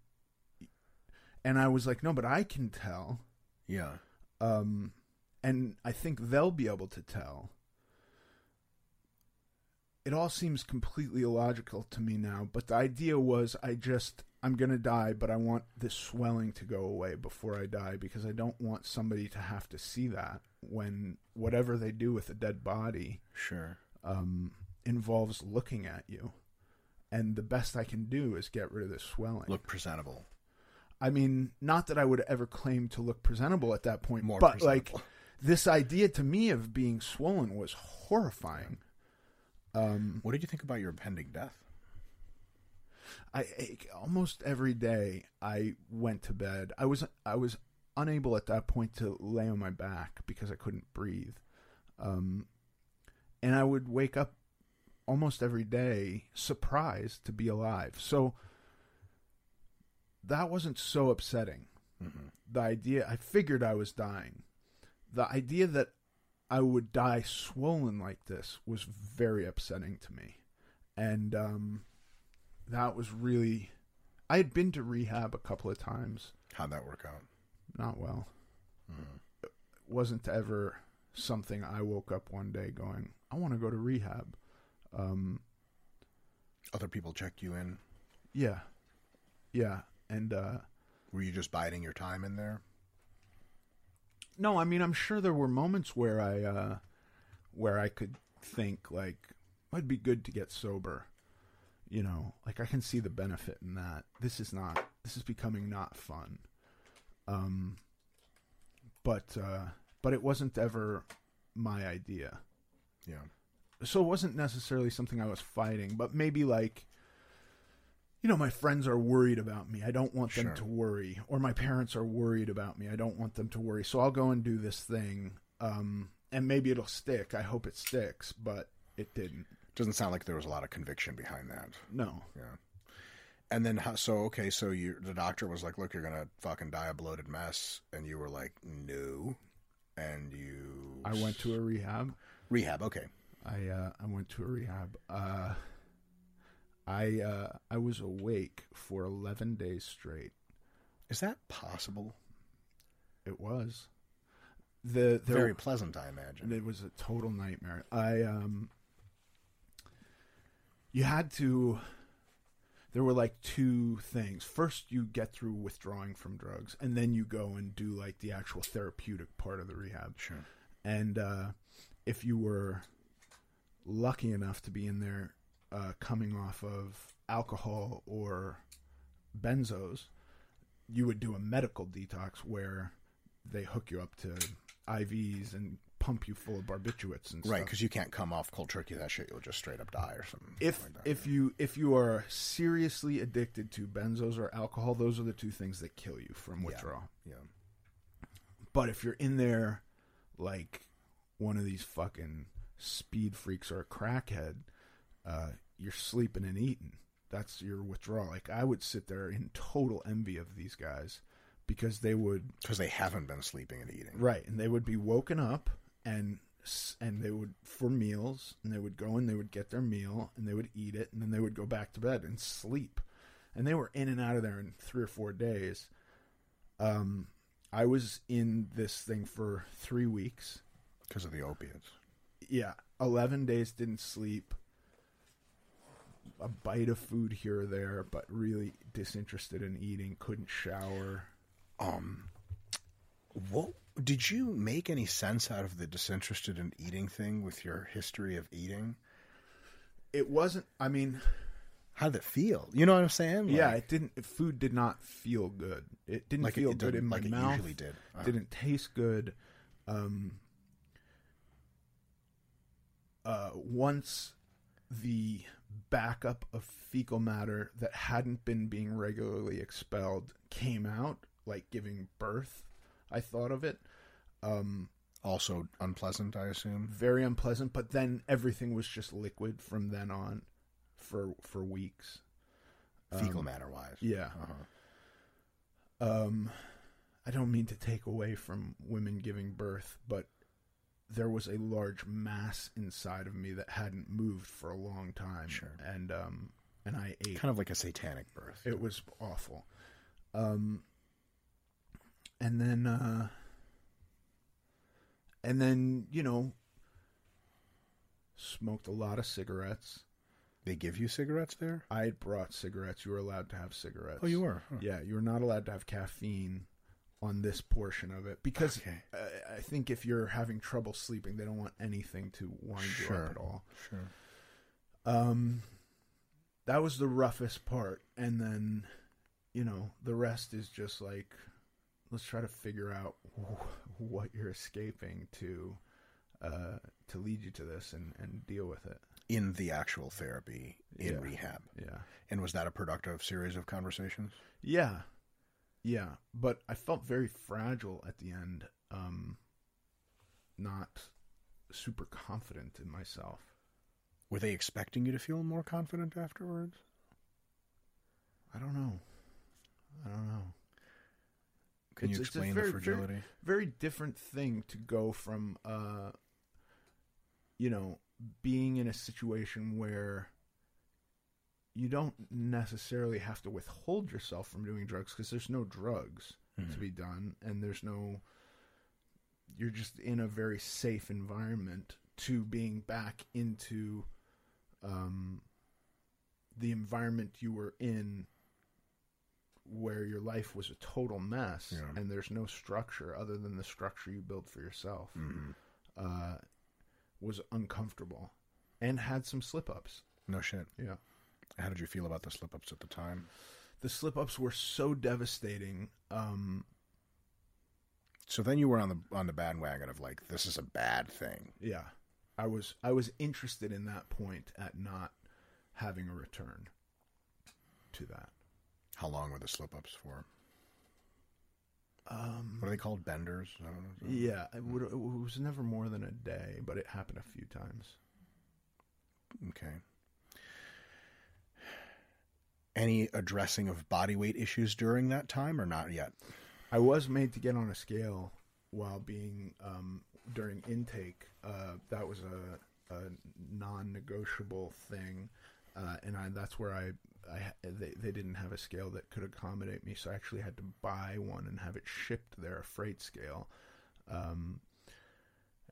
and i was like no but i can tell Yeah. um and i think they'll be able to tell it all seems completely illogical to me now but the idea was i just i'm going to die but i want this swelling to go away before i die because i don't want somebody to have to see that when whatever they do with a dead body Sure. um, involves looking at you. And the best I can do is get rid of this swelling. Look presentable. I mean, not that I would ever claim to look presentable at that point, More but presentable. like this idea to me of being swollen was horrifying. Um, What did you think about your impending death? I, I almost every day I went to bed. I was I was unable at that point to lay on my back because I couldn't breathe, um, and I would wake up almost every day surprised to be alive. So that wasn't so upsetting. The idea I figured I was dying. The idea that I would die swollen like this was very upsetting to me, and um, that was really. I had been to rehab a couple of times. How'd that work out? Not well. It wasn't ever something I woke up one day going, I want to go to rehab. Um, Other people checked you in. yeah. Yeah. And, uh, Were you just biding your time in there? no, I mean, I'm sure there were moments where I, uh, where I could think like, it'd be good to get sober. You know, like I can see the benefit in that. This is not, this is becoming not fun. Um, but, uh, but it wasn't ever my idea. Yeah. So it wasn't necessarily something I was fighting, but maybe like, you know, my friends are worried about me. I don't want them Sure. to worry, or my parents are worried about me. I don't want them to worry. So I'll go and do this thing, um, and maybe it'll stick. I hope it sticks, but it didn't. Doesn't sound like there was a lot of conviction behind that. No, Yeah. And then how, so okay, so you the doctor was like, "Look, you're gonna fucking die a bloated mess," and you were like, "No," and you I went to a rehab. rehab. Okay, I uh, I went to a rehab. Uh, I uh, I was awake for eleven days straight. is that possible? It was the there, Very pleasant, I imagine. It was a total nightmare. I um you had to there were like two things. First, you get through withdrawing from drugs, and then you go and do like the actual therapeutic part of the rehab. Sure. And uh, if you were lucky enough to be in there uh, coming off of alcohol or benzos, you would do a medical detox where they hook you up to IVs and pump you full of barbiturates and Right, because you can't come off cold turkey. That shit, you'll just straight up die or something. if like that. if you if you are seriously addicted to benzos or alcohol, those are the two things that kill you from withdrawal. yeah, But if you're in there like one of these fucking speed freaks or a crackhead, uh, you're sleeping and eating. That's your withdrawal. Like I would sit there in total envy of these guys because they would because they haven't been sleeping and eating. right, and they would be woken up and and they would for meals, and they would go and they would get their meal and they would eat it, and then they would go back to bed and sleep, and they were in and out of there in three or four days. Um, I was in this thing for three weeks. because of the opiates. Yeah, eleven days didn't sleep. A bite of food here or there, but really disinterested in eating. Couldn't shower. Um, what did you make any sense out of the disinterested in eating thing with your history of eating? It wasn't. I mean, How did it feel? You know what I'm saying? yeah, it didn't. Food did not feel good. It didn't Like feel it good didn't- in my like it mouth. usually did. Uh. Didn't taste good. Um, uh, once the backup of fecal matter that hadn't been being regularly expelled came out, like giving birth, I thought of it. Um, also unpleasant, I assume. very unpleasant. But then everything was just liquid from then on, for for weeks. Fecal Um, matter wise. Yeah. Uh-huh. Um, I don't mean to take away from women giving birth, but there was a large mass inside of me that hadn't moved for a long time. Sure. And um, and I ate. Kind of like a satanic birth. It was awful. Um, and then, uh, and then you know, smoked a lot of cigarettes. They give you cigarettes there? I brought cigarettes. You were allowed to have cigarettes. Oh, you were? Huh. Yeah, you were not allowed to have caffeine on this portion of it because Okay. I, I think if you're having trouble sleeping, they don't want anything to wind you Sure. up at all. Sure. Um, that was the roughest part, and then, you know, the rest is just like, let's try to figure out wh- what you're escaping to, uh, to lead you to this and and deal with it. In the actual therapy in Yeah. rehab. Yeah. And was that a productive series of conversations? Yeah. Yeah. But I felt very fragile at the end. Um not super confident in myself. Were they expecting you to feel more confident afterwards? I don't know. I don't know. Can you It's- a explain very, the fragility? Very, very different thing to go from uh you know, being in a situation where you don't necessarily have to withhold yourself from doing drugs because there's no drugs to be done and there's no you're just in a very safe environment to being back into um the environment you were in where your life was a total mess Yeah. and there's no structure other than the structure you built for yourself Mm-hmm. uh, was uncomfortable and had some slip ups. No shit. Yeah. How did you feel about the slip ups at the time? The slip ups were so devastating. Um, So then you were on the on the bandwagon of like this is a bad thing. yeah. I was I was interested in that point at not having a return to that. How long were the slip ups for? Um, What are they called? Benders? I don't know. yeah, it, would, it was never more than a day, but it happened a few times. Okay. Any addressing of body weight issues during that time or not yet? I was made to get on a scale while being um, during intake. Uh, that was a, a non-negotiable thing, uh, and I, that's where I, I they, they didn't have a scale that could accommodate me, so I actually had to buy one and have it shipped there, a freight scale. Um,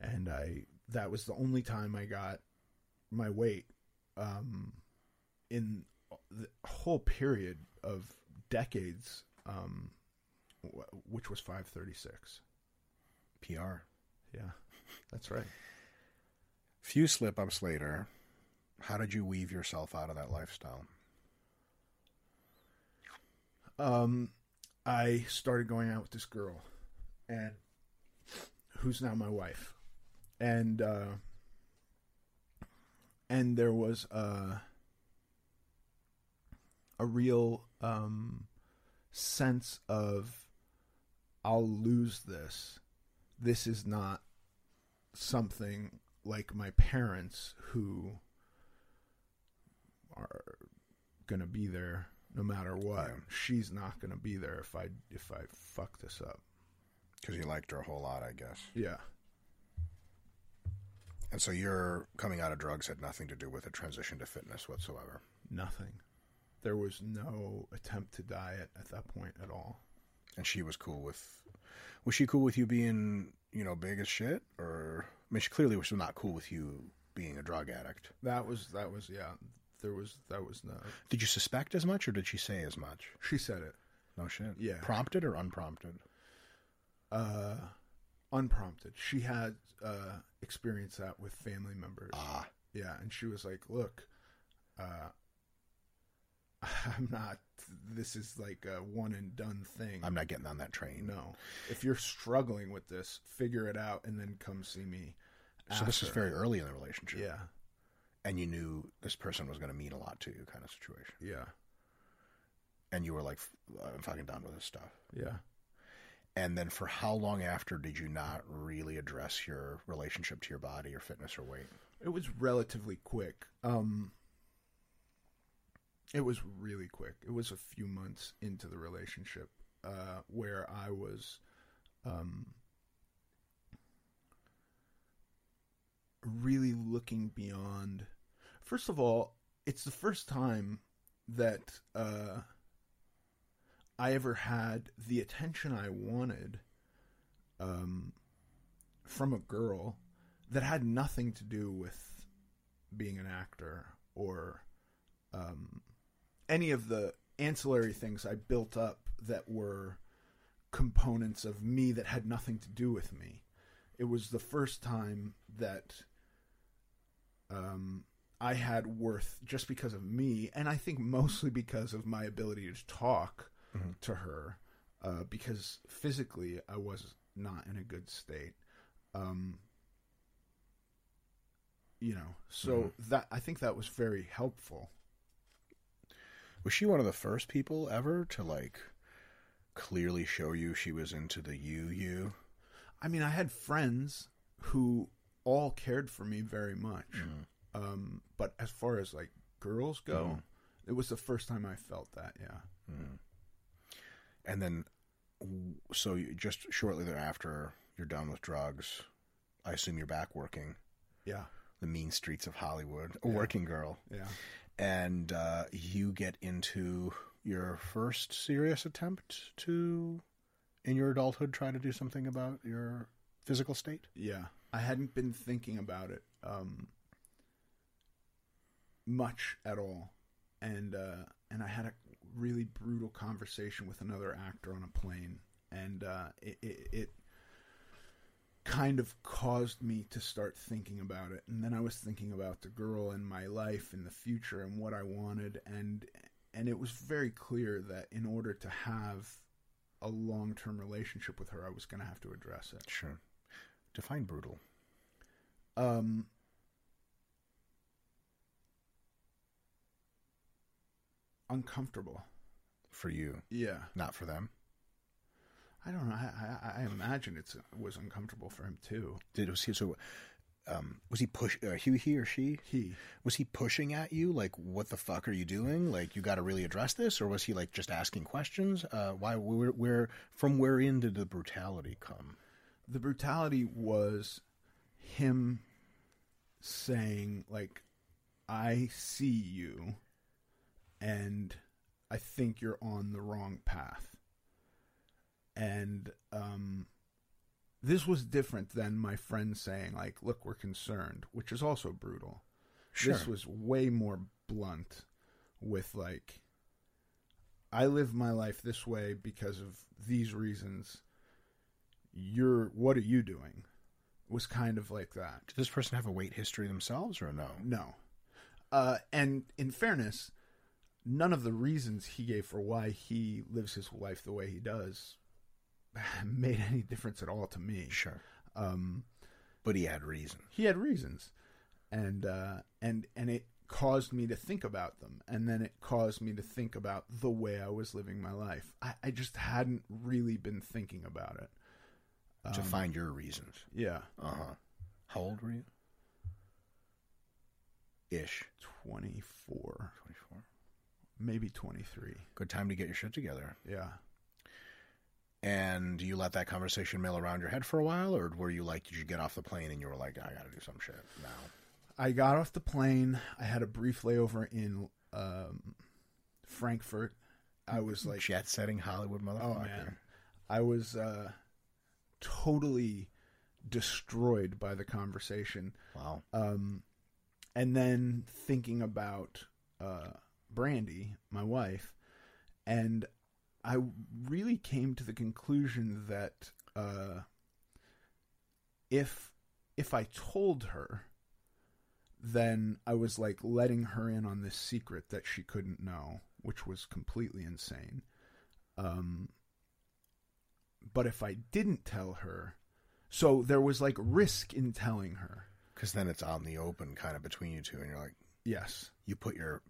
and I that was the only time I got my weight um, in the whole period of decades, um, wh- which was 536. PR. Yeah, that's right. Few slip ups later. How did you weave yourself out of that lifestyle? Um, I started going out with this girl, and who's now my wife, and uh, and there was a a real um, sense of I'll lose this. This is not something like my parents who are gonna be there no matter what. Yeah. She's not gonna be there if I if I fuck this up. Because you liked her a whole lot, I guess. Yeah. And so your coming out of drugs had nothing to do with a transition to fitness whatsoever. Nothing. There was no attempt to diet at that point at all. And she was cool with. Was she cool with you being, you know, big as shit? Or. I mean, she clearly was not cool with you being a drug addict. That was that was yeah. There was that was no. Did you suspect as much or did she say as much? She said it. No shit. Yeah. Prompted or unprompted? Uh, unprompted. She had uh experienced that with family members. Ah. Yeah, and she was like, "Look, uh, I'm not. This is like a one and done thing. I'm not getting on that train. no. If you're struggling with this, figure it out, and then come see me." So this is very early in the relationship. Yeah, And you knew this person was going to mean a lot to you, kind of situation. yeah, And you were like, I'm fucking done with this stuff. yeah. And then for how long after did you not really address your relationship to your body or fitness or weight? It was relatively quick. Um, it was really quick. It was a few months into the relationship uh, where I was um, really looking beyond. First of all, it's the first time that uh, I ever had the attention I wanted um, from a girl that had nothing to do with being an actor or um, any of the ancillary things I built up that were components of me that had nothing to do with me. It was the first time that um, I had worth just because of me, and I think mostly because of my ability to talk to her, uh, because physically I was not in a good state. Um, you know, so that I think that was very helpful. Was she one of the first people ever to like clearly show you she was into the you you? I mean, I had friends who all cared for me very much. Mm. Um, but as far as like girls go, mm. it was the first time I felt that. Yeah. Mm. And then, so just shortly thereafter, you're done with drugs. I assume you're back working Yeah. the mean streets of Hollywood, a working girl, Yeah. And uh, you get into your first serious attempt to, in your adulthood, try to do something about your physical state. Yeah. I hadn't been thinking about it um, much at all. And uh, and I had a really brutal conversation with another actor on a plane, and uh, it, it, it kind of caused me to start thinking about it. And then I was thinking about the girl in my life in the future and what I wanted, and and it was very clear that in order to have a long term relationship with her, I was going to have to address it. Sure. Define brutal. Um, uncomfortable. For you, Yeah, not for them. I don't know. I I, I imagine it's it was uncomfortable for him too. Did was he so? Um, was he push? Uh, he he or she? He Was he pushing at you like, "What the fuck are you doing? Like, you got to really address this," or was he like just asking questions? Uh, why? Where? Where? From wherein did the brutality come? the brutality was him saying like, "I see you, and I think you're on the wrong path." And um, this was different than my friend saying like, "Look, we're concerned," which is also brutal. This was way more blunt, with like I live my life this way because of these reasons. You're what are you doing? Was kind of like that. Did this person have a weight history themselves or no? No. Uh, and in fairness, none of the reasons he gave for why he lives his life the way he does made any difference at all to me. Sure. Um, But he had reason. he had reasons, and uh, and and it caused me to think about them, and then it caused me to think about the way I was living my life. I, I just hadn't really been thinking about it. to Um, find your reasons. Yeah, Uh huh. How old were you? Ish. twenty four, 24. maybe twenty three. Good time to get your shit together. Yeah. And you let that conversation mill around your head for a while, or were you like, did you get off the plane and you were like, I got to do some shit now? I got off the plane. I had a brief layover in um, Frankfurt. I was like, Jet setting Hollywood motherfucker. oh man, I was uh, totally destroyed by the conversation. Wow. Um, and then thinking about uh, Brandy, my wife, and I really came to the conclusion that uh, if if I told her, then I was like letting her in on this secret that she couldn't know, which was completely insane. Um, but if I didn't tell her, so there was like risk in telling her. Because then it's out in the open kind of between you two, and you're like, Yes. you put your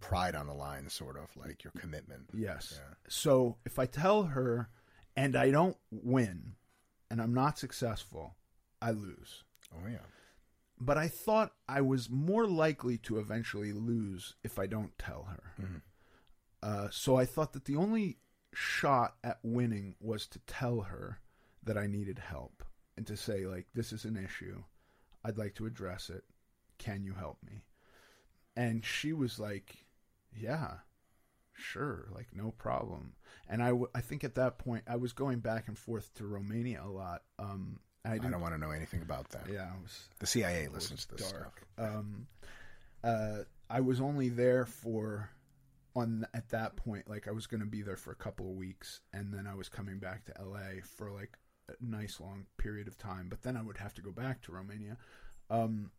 pride on the line, sort of like your commitment. Yes. Yeah. So if I tell her and I don't win and I'm not successful, I lose. Oh, yeah. But I thought I was more likely to eventually lose if I don't tell her. Uh, so I thought that the only shot at winning was to tell her that I needed help and to say, like, this is an issue. I'd like to address it. Can you help me? And she was like, yeah, sure, like, no problem. And I, w- I think at that point, I was going back and forth to Romania a lot. Um, I, I don't want to know anything about that. Yeah, I was The CIA listens to this dark. stuff. Um, uh, I was only there for on at that point, like I was going to be there for a couple of weeks, and then I was coming back to L.A. for like a nice long period of time. But then I would have to go back to Romania. Um,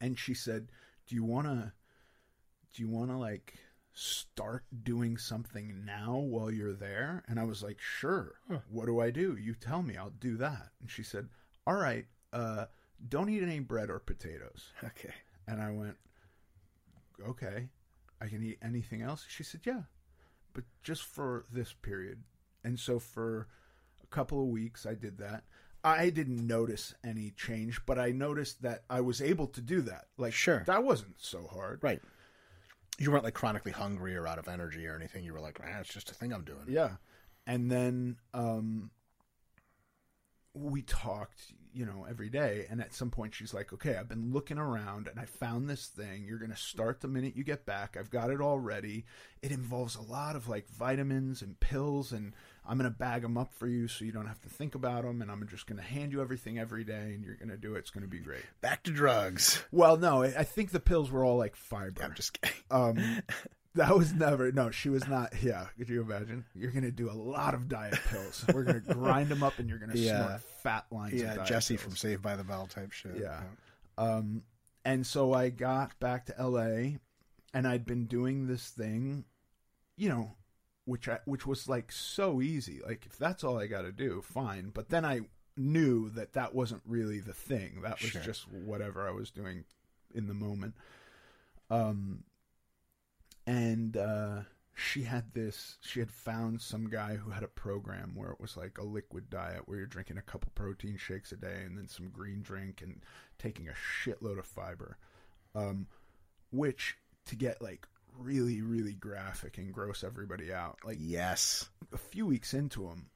and she said, "Do you want to? Do you want to like?" start doing something now while you're there and i was like sure what do i do you tell me i'll do that and she said all right uh don't eat any bread or potatoes Okay. and I went, okay, I can eat anything else? She said, yeah, but just for this period. And so for a couple of weeks, I did that. I didn't notice any change, but I noticed that I was able to do that. Like, Sure. that wasn't so hard. Right. You weren't like chronically hungry or out of energy or anything. You were like, ah, it's just a thing I'm doing. Yeah. And then um we talked, you know, every day and at some point she's like, "Okay, I've been looking around and I found this thing. You're going to start the minute you get back. I've got it all ready. It involves a lot of like vitamins and pills and I'm going to bag them up for you so you don't have to think about them and I'm just going to hand you everything every day and you're going to do it. It's going to be great." Back to drugs. Well, no, I think the pills were all like fiber. I'm just kidding. Um, that was never. No, she was not. Yeah, could you imagine? You're gonna do a lot of diet pills. We're gonna grind them up, and you're gonna Yeah. snort fat lines. of Yeah, Jessie pills. from Saved by the Bell type shit. Yeah. Um, and so I got back to L.A. and I'd been doing this thing, you know, which I which was like so easy. Like if that's all I got to do, fine. But then I knew that that wasn't really the thing. That was Sure. just whatever I was doing in the moment. Um, and uh, she had this. She had found some guy who had a program where it was like a liquid diet, where you're drinking a couple protein shakes a day and then some green drink and taking a shitload of fiber. Um, which to get like really, really graphic and gross everybody out. Like Yes. a few weeks into them,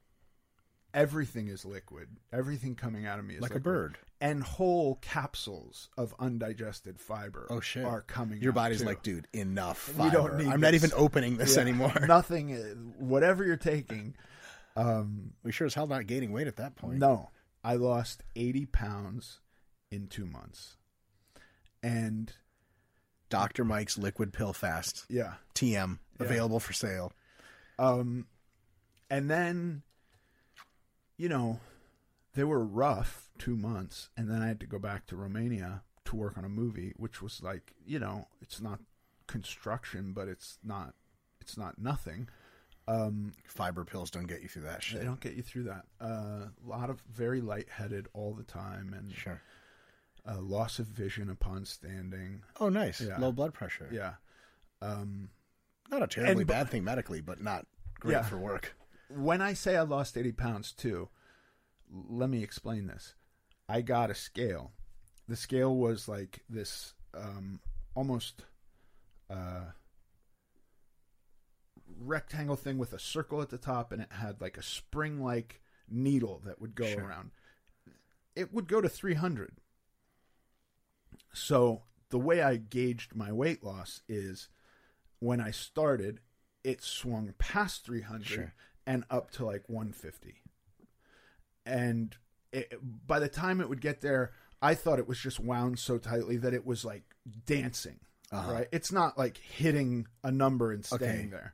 everything is liquid. Everything coming out of me is Like a bird. And whole capsules of undigested fiber Oh shit. are coming. Your body's too. like, dude, enough. We don't need I'm not even opening this Yeah. anymore. Nothing, whatever you're taking. Um, we sure as hell not gaining weight at that point. no, I lost 80 pounds in two months. And Dr. Mike's Liquid Pill Fast. Yeah. TM available for sale. Um, and then, you know, they were rough two months, and then I had to go back to Romania to work on a movie, which was like, you know, it's not construction, but it's not, it's not nothing. Um, Fiber pills don't get you through that shit. they don't get you through that. Uh, a lot of very lightheaded all the time, and Sure. Uh, loss of vision upon standing. Oh, nice. Yeah. Low blood pressure. Yeah. Um, Not a terribly And bad thing medically, but not great Yeah. for work. when I say I lost 80 pounds too, let me explain this. I got a scale. The scale was like this um, almost uh, rectangle thing with a circle at the top, and it had like a spring like needle that would go Sure. around. It would go to 300. So the way I gauged my weight loss is when I started, it swung past 300 Sure. and up to like 150. And it, by the time it would get there, I thought it was just wound so tightly that it was like dancing. Uh-huh. Right? It's not like hitting a number and Okay. staying there.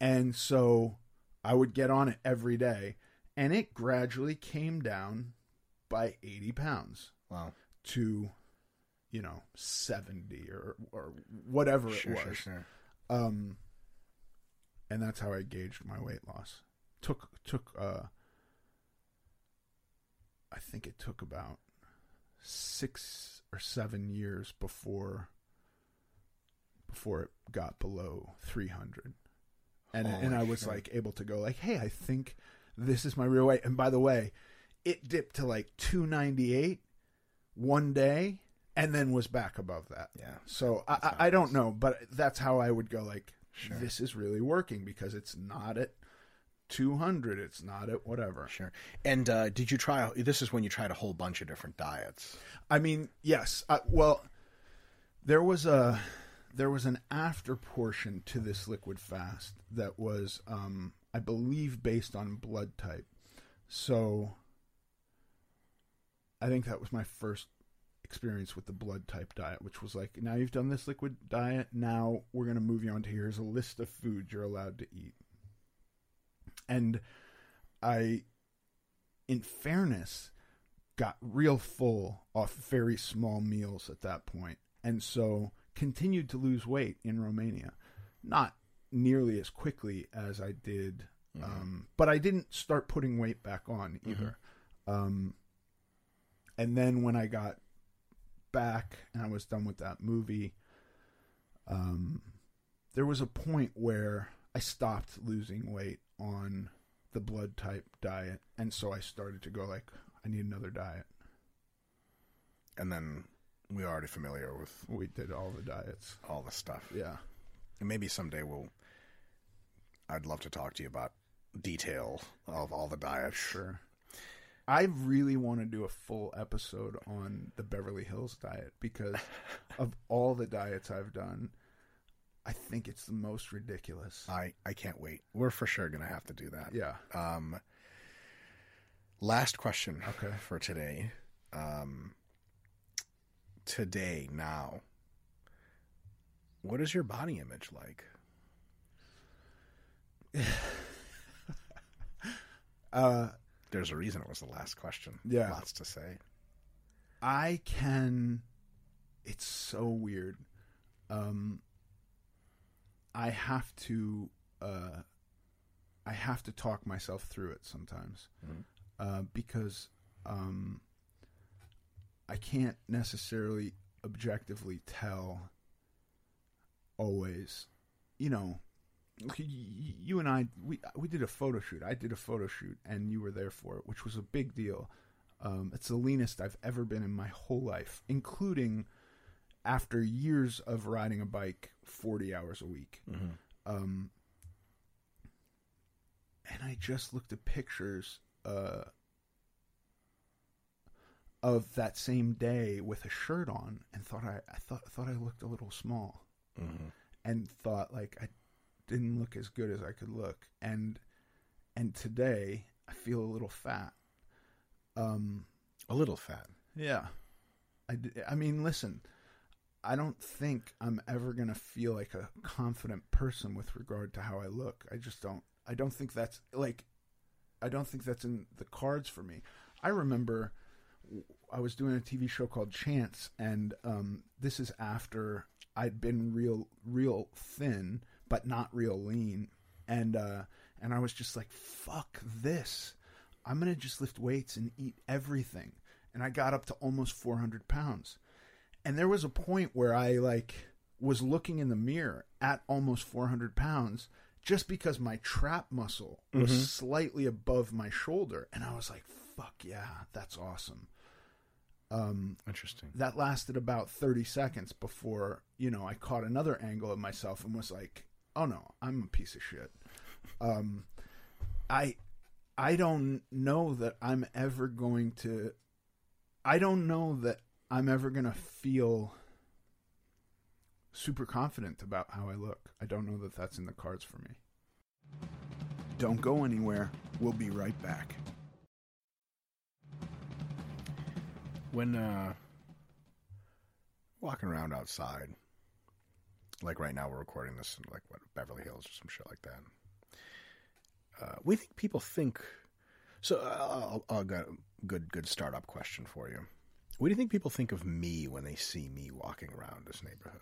And so I would get on it every day, and it gradually came down by 80 pounds Wow. to, you know, 70 or, or whatever it was. sure, sure. Um, and that's how I gauged my weight loss. Took took uh, I think it took about six or seven years before before it got below three hundred, and and and I was shit. like able to go like, hey, I think this is my real weight. And by the way, it dipped to like two ninety eight one day, and then was back above that. Yeah. So I, I, I don't know, but that's how I would go. Like, Sure. this is really working because it's not at two hundred. It's not at whatever. Sure. And uh, did you try? This is when you tried a whole bunch of different diets. I mean, yes. I, well, there was a there was an after portion to this liquid fast that was, um, I believe, based on blood type. So, I think that was my first experience with the blood type diet, which was like, now you've done this liquid diet. Now we're going to move you on to here's a list of foods you're allowed to eat. And I, in fairness, got real full off very small meals at that point, and so continued to lose weight in Romania, not nearly as quickly as I did, um, but I didn't start putting weight back on either. Um, and then when I got back and I was done with that movie, um, there was a point where I stopped losing weight on the blood type diet, and so I started to go like, I need another diet. And then we're already familiar with We did all the diets. all the stuff. Yeah. And maybe someday we'll. I'd love to talk to you about detail of all the diets. Sure. I really want to do a full episode on the Beverly Hills diet because of all the diets I've done, I think it's the most ridiculous. I I can't wait. We're for sure gonna have to do that. Yeah. Um. Last question. Okay. For today. Um. Today now. What is your body image like? Uh, There's a reason it was the last question. Yeah. Lots to say. I can. It's so weird. Um, I have to. Uh, I have to talk myself through it sometimes, uh, because um, I can't necessarily objectively tell. Always, you know, you and I we we did a photo shoot. I did a photo shoot, and you were there for it, which was a big deal. Um, it's the leanest I've ever been in my whole life, including after years of riding a bike 40 hours a week. Um, and I just looked at pictures uh, of that same day with a shirt on and thought I, I thought thought I looked a little small and thought like I didn't look as good as I could look and and today I feel a little fat. Um A little fat. yeah. I I mean, listen, I don't think I'm ever gonna feel like a confident person with regard to how I look. I just don't. I don't think that's like. I don't think that's in the cards for me. I remember I was doing a TV show called Chance, and um, this is after I'd been real, real thin, but not real lean, and uh, and I was just like, "Fuck this! I'm gonna just lift weights and eat everything." And I got up to almost 400 pounds, and there was a point where I like was looking in the mirror at almost 400 pounds just because my trap muscle was Mhm. slightly above my shoulder and i was like fuck yeah that's awesome um Interesting. that lasted about 30 seconds before you know i caught another angle of myself and was like oh no i'm a piece of shit um i i don't know that i'm ever going to i don't know that i'm ever going to feel super confident about how i look i don't know that that's in the cards for me Don't go anywhere. We'll be right back. When uh walking around outside, like right now we're recording this in like what Beverly Hills or some shit like that. Uh, we think people think. So uh, I'll, I'll got a good good startup question for you. What do you think people think of me when they see me walking around this neighborhood?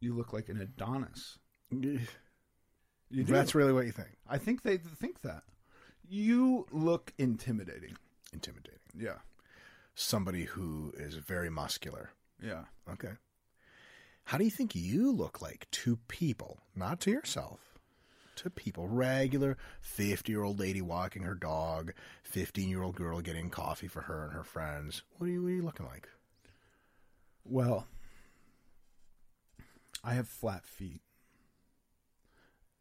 you look like an adonis You you do. That's really what you think. i think they think that you look intimidating Intimidating. yeah Somebody who is very muscular. yeah Okay. How do you think you look like to people, not to yourself? To people, regular 50 year old lady walking her dog, 15 year old girl getting coffee for her and her friends. What are you, what are you looking like? Well, I have flat feet.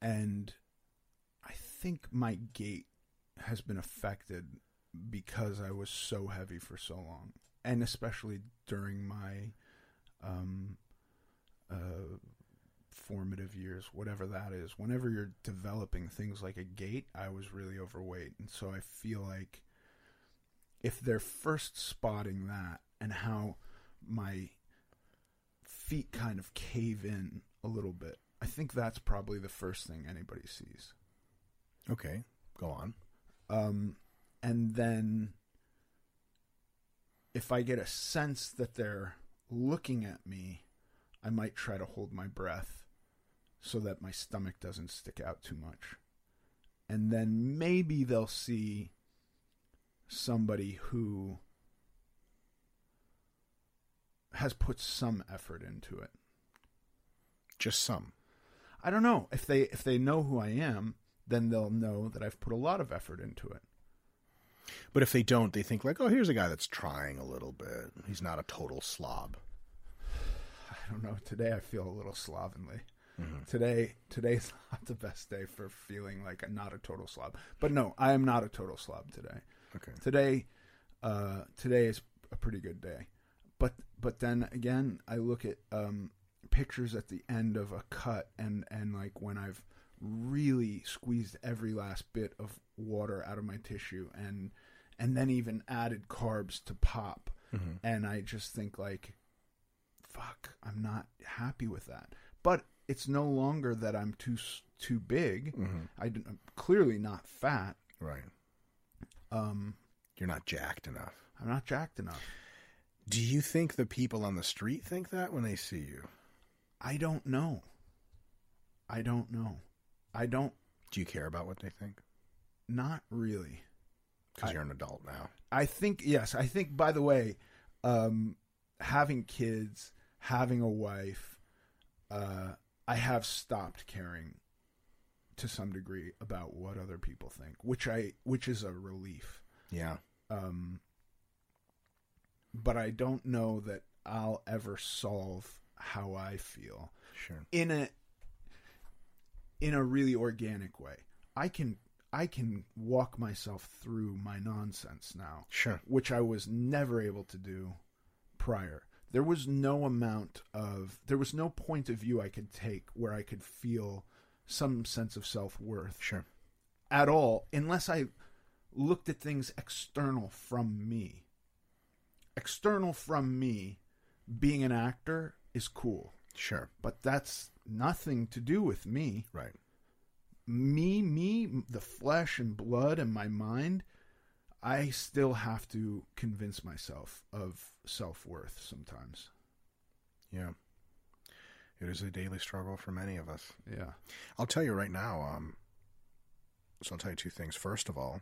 And I think my gait has been affected because I was so heavy for so long. And especially during my um, uh, formative years, whatever that is. Whenever you're developing things like a gait, I was really overweight. And so I feel like if they're first spotting that and how my feet kind of cave in a little bit. I think that's probably the first thing anybody sees. Okay, go on. Um, and then if I get a sense that they're looking at me, I might try to hold my breath so that my stomach doesn't stick out too much. And then maybe they'll see somebody who has put some effort into it. Just some. I don't know if they if they know who I am, then they'll know that I've put a lot of effort into it. But if they don't, they think like, oh, here's a guy that's trying a little bit. He's not a total slob. I don't know. Today I feel a little slovenly. Today today's not the best day for feeling like I'm not a total slob. But no, I am not a total slob today. Okay. Today uh today is a pretty good day. But but then again, I look at um pictures at the end of a cut and and like when I've really squeezed every last bit of water out of my tissue and and then even added carbs to pop and I just think like fuck, I'm not happy with that. But it's no longer that I'm too too big. I, am clearly not fat. Right. Um, You're not jacked enough. I'm not jacked enough. Do you think the people on the street think that when they see you? I don't know. I don't know. I don't. Do you care about what they think? Not really. Because you're an adult now. I think yes. I think. By the way, um, having kids, having a wife, uh, I have stopped caring to some degree about what other people think, which I which is a relief. Yeah. Um, but I don't know that I'll ever solve how I feel Sure. in a in a really organic way. I can I can walk myself through my nonsense now, Sure. which I was never able to do prior. There was no amount of there was no point of view I could take where I could feel some sense of self-worth Sure. at all unless I looked at things external from me. External from me, being an actor is cool, Sure. but that's nothing to do with me. Right. Me, me, the flesh and blood and my mind. I still have to convince myself of self worth sometimes. Yeah. It is a daily struggle for many of us. Yeah. I'll tell you right now. Um, so I'll tell you two things. First of all,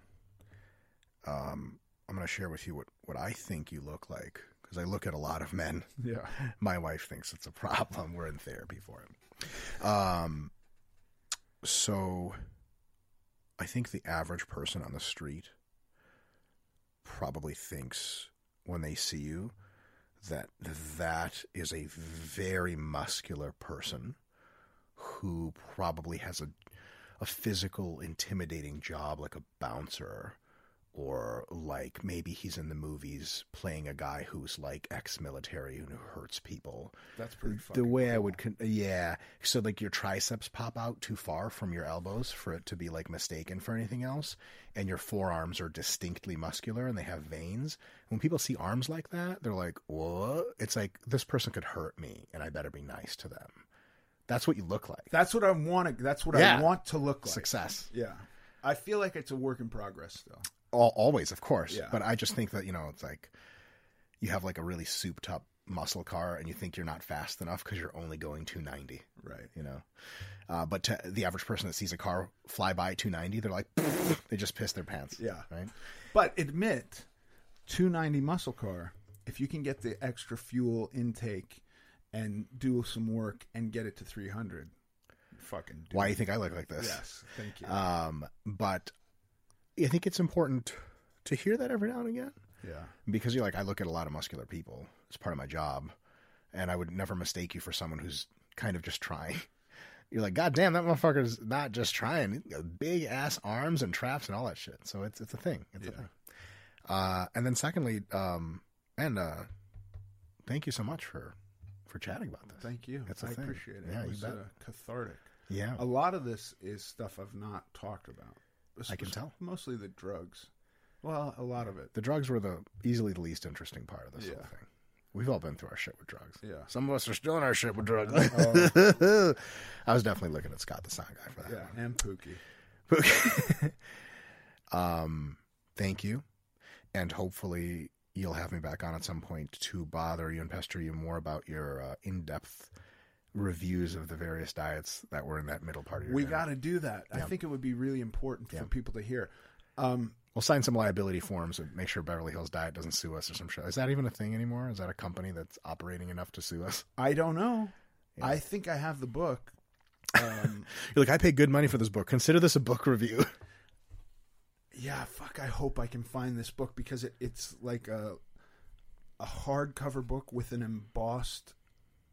um, I'm going to share with you what, what I think you look like because I look at a lot of men. Yeah. My wife thinks it's a problem. We're in therapy for it. Um, so I think the average person on the street probably thinks when they see you that that is a very muscular person who probably has a a physical intimidating job like a bouncer or like maybe he's in the movies playing a guy who's like ex-military and who hurts people That's pretty funny. the way I would, con- yeah. So like your triceps pop out too far from your elbows for it to be like mistaken for anything else, and your forearms are distinctly muscular and they have veins. When people see arms like that, they're like, "What?" It's like this person could hurt me, and I better be nice to them. That's what you look like. That's what I want to. That's what Yeah. I want to look like. Success. Yeah. I feel like it's a work in progress still. Al always, of course. Yeah. But I just think that you know, it's like you have like a really souped up muscle car, and you think you're not fast enough because you're only going 290. Right. you know. Uh, but to the average person that sees a car fly by at 290, they're like, they just piss their pants. Yeah. Right. But admit, 290 muscle car, if you can get the extra fuel intake and do some work and get it to 300, fucking do Why it. do you think I look like this? Yes. Thank you. Um, but I think it's important to hear that every now and again yeah. because you're like, I look at a lot of muscular people. It's part of my job. And I would never mistake you for someone who's kind of just trying. You're like, God damn, that motherfucker's not just trying. Big ass arms and traps and all that shit. So it's it's a thing. It's a Yeah. thing. Uh, and then secondly, um, and uh, thank you so much for for chatting about this. Thank you. It's a I thing. appreciate it. Yeah, it you bet. uh, cathartic. Yeah. A lot of this is stuff I've not talked about. I can tell. Mostly the drugs. Well, a lot of it. The drugs were the easily the least interesting part of this whole thing. We've all been through our shit with drugs. Yeah. Some of us are still in our shit with drugs. I was definitely looking at Scott the sound guy for that. Yeah, and Pookie. one. um, thank you, and hopefully you'll have me back on at some point to bother you and pester you more about your uh, in-depth reviews of the various diets that were in that middle part of your. We got to do that. I think it would be really important Yeah. for people to hear. Um, We'll sign some liability forms and make sure Beverly Hills Diet doesn't sue us or some shit. Is that even a thing anymore? Is that a company that's operating enough to sue us? I don't know. I think I have the book. Um, You're like, I paid good money for this book. Consider this a book review. yeah, fuck. I hope I can find this book because it, it's like a a hardcover book with an embossed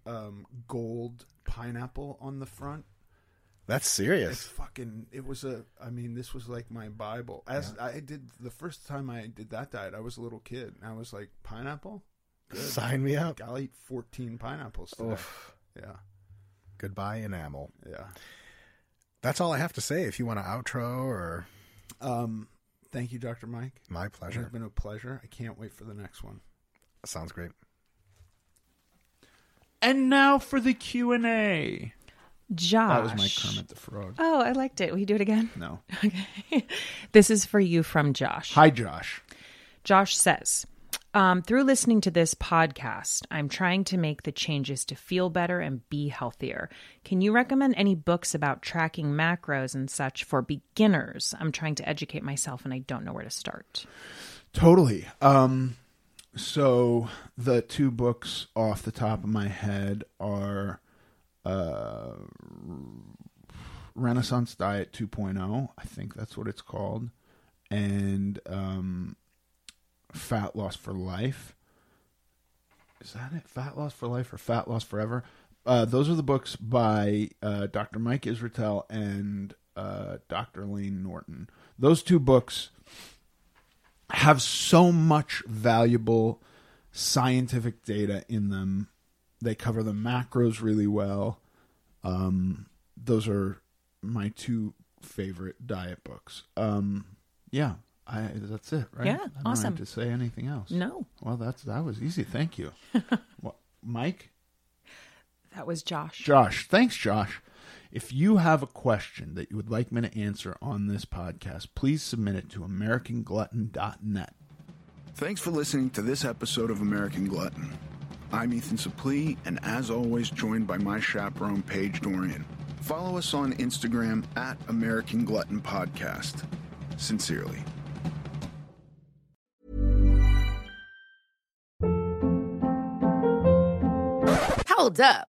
um, gold pineapple on the front. That's It's serious. fucking. It was a. I mean, this was like my bible. As I did the first time I did that diet, I was a little kid. And I was like, pineapple. Good. Sign me up. I'll eat fourteen pineapples today. Oof. Yeah, Goodbye, enamel. yeah. That's all I have to say. If you want an outro or Um, thank you, Doctor Mike. my pleasure. It's been a pleasure. I can't wait for the next one. Sounds great. And now for the Q and A. Josh. That was my Kermit the Frog. Oh, I liked it. Will you do it again? No. Okay. this is for you from Josh. Hi, Josh. Josh says, um, through listening to this podcast, I'm trying to make the changes to feel better and be healthier. Can you recommend any books about tracking macros and such for beginners? I'm trying to educate myself and I don't know where to start. Totally. Um, so the two books off the top of my head are uh, Renaissance Diet 2.0. I think that's what it's called, and um, Fat Loss for Life. Is that it? Fat Loss for Life or Fat Loss Forever? Uh, those are the books by uh, Dr. Mike Israetel and uh, Dr. Layne Norton. Those two books have so much valuable scientific data in them. They cover the macros really well. Um, those are my two favorite diet books. Um, yeah, I that's it, right? Yeah, I don't awesome. have to say anything else. No. Well, that's that was easy. Thank you, Well, Mike. That was Josh. Josh, thanks, Josh. If you have a question that you would like me to answer on this podcast, please submit it to AmericanGlutton.net. Thanks for listening to this episode of American Glutton. I'm Ethan Suplee, and as always, joined by my chaperone, Paige Dorian. Follow us on Instagram at American Glutton Podcast. Sincerely. Hold up.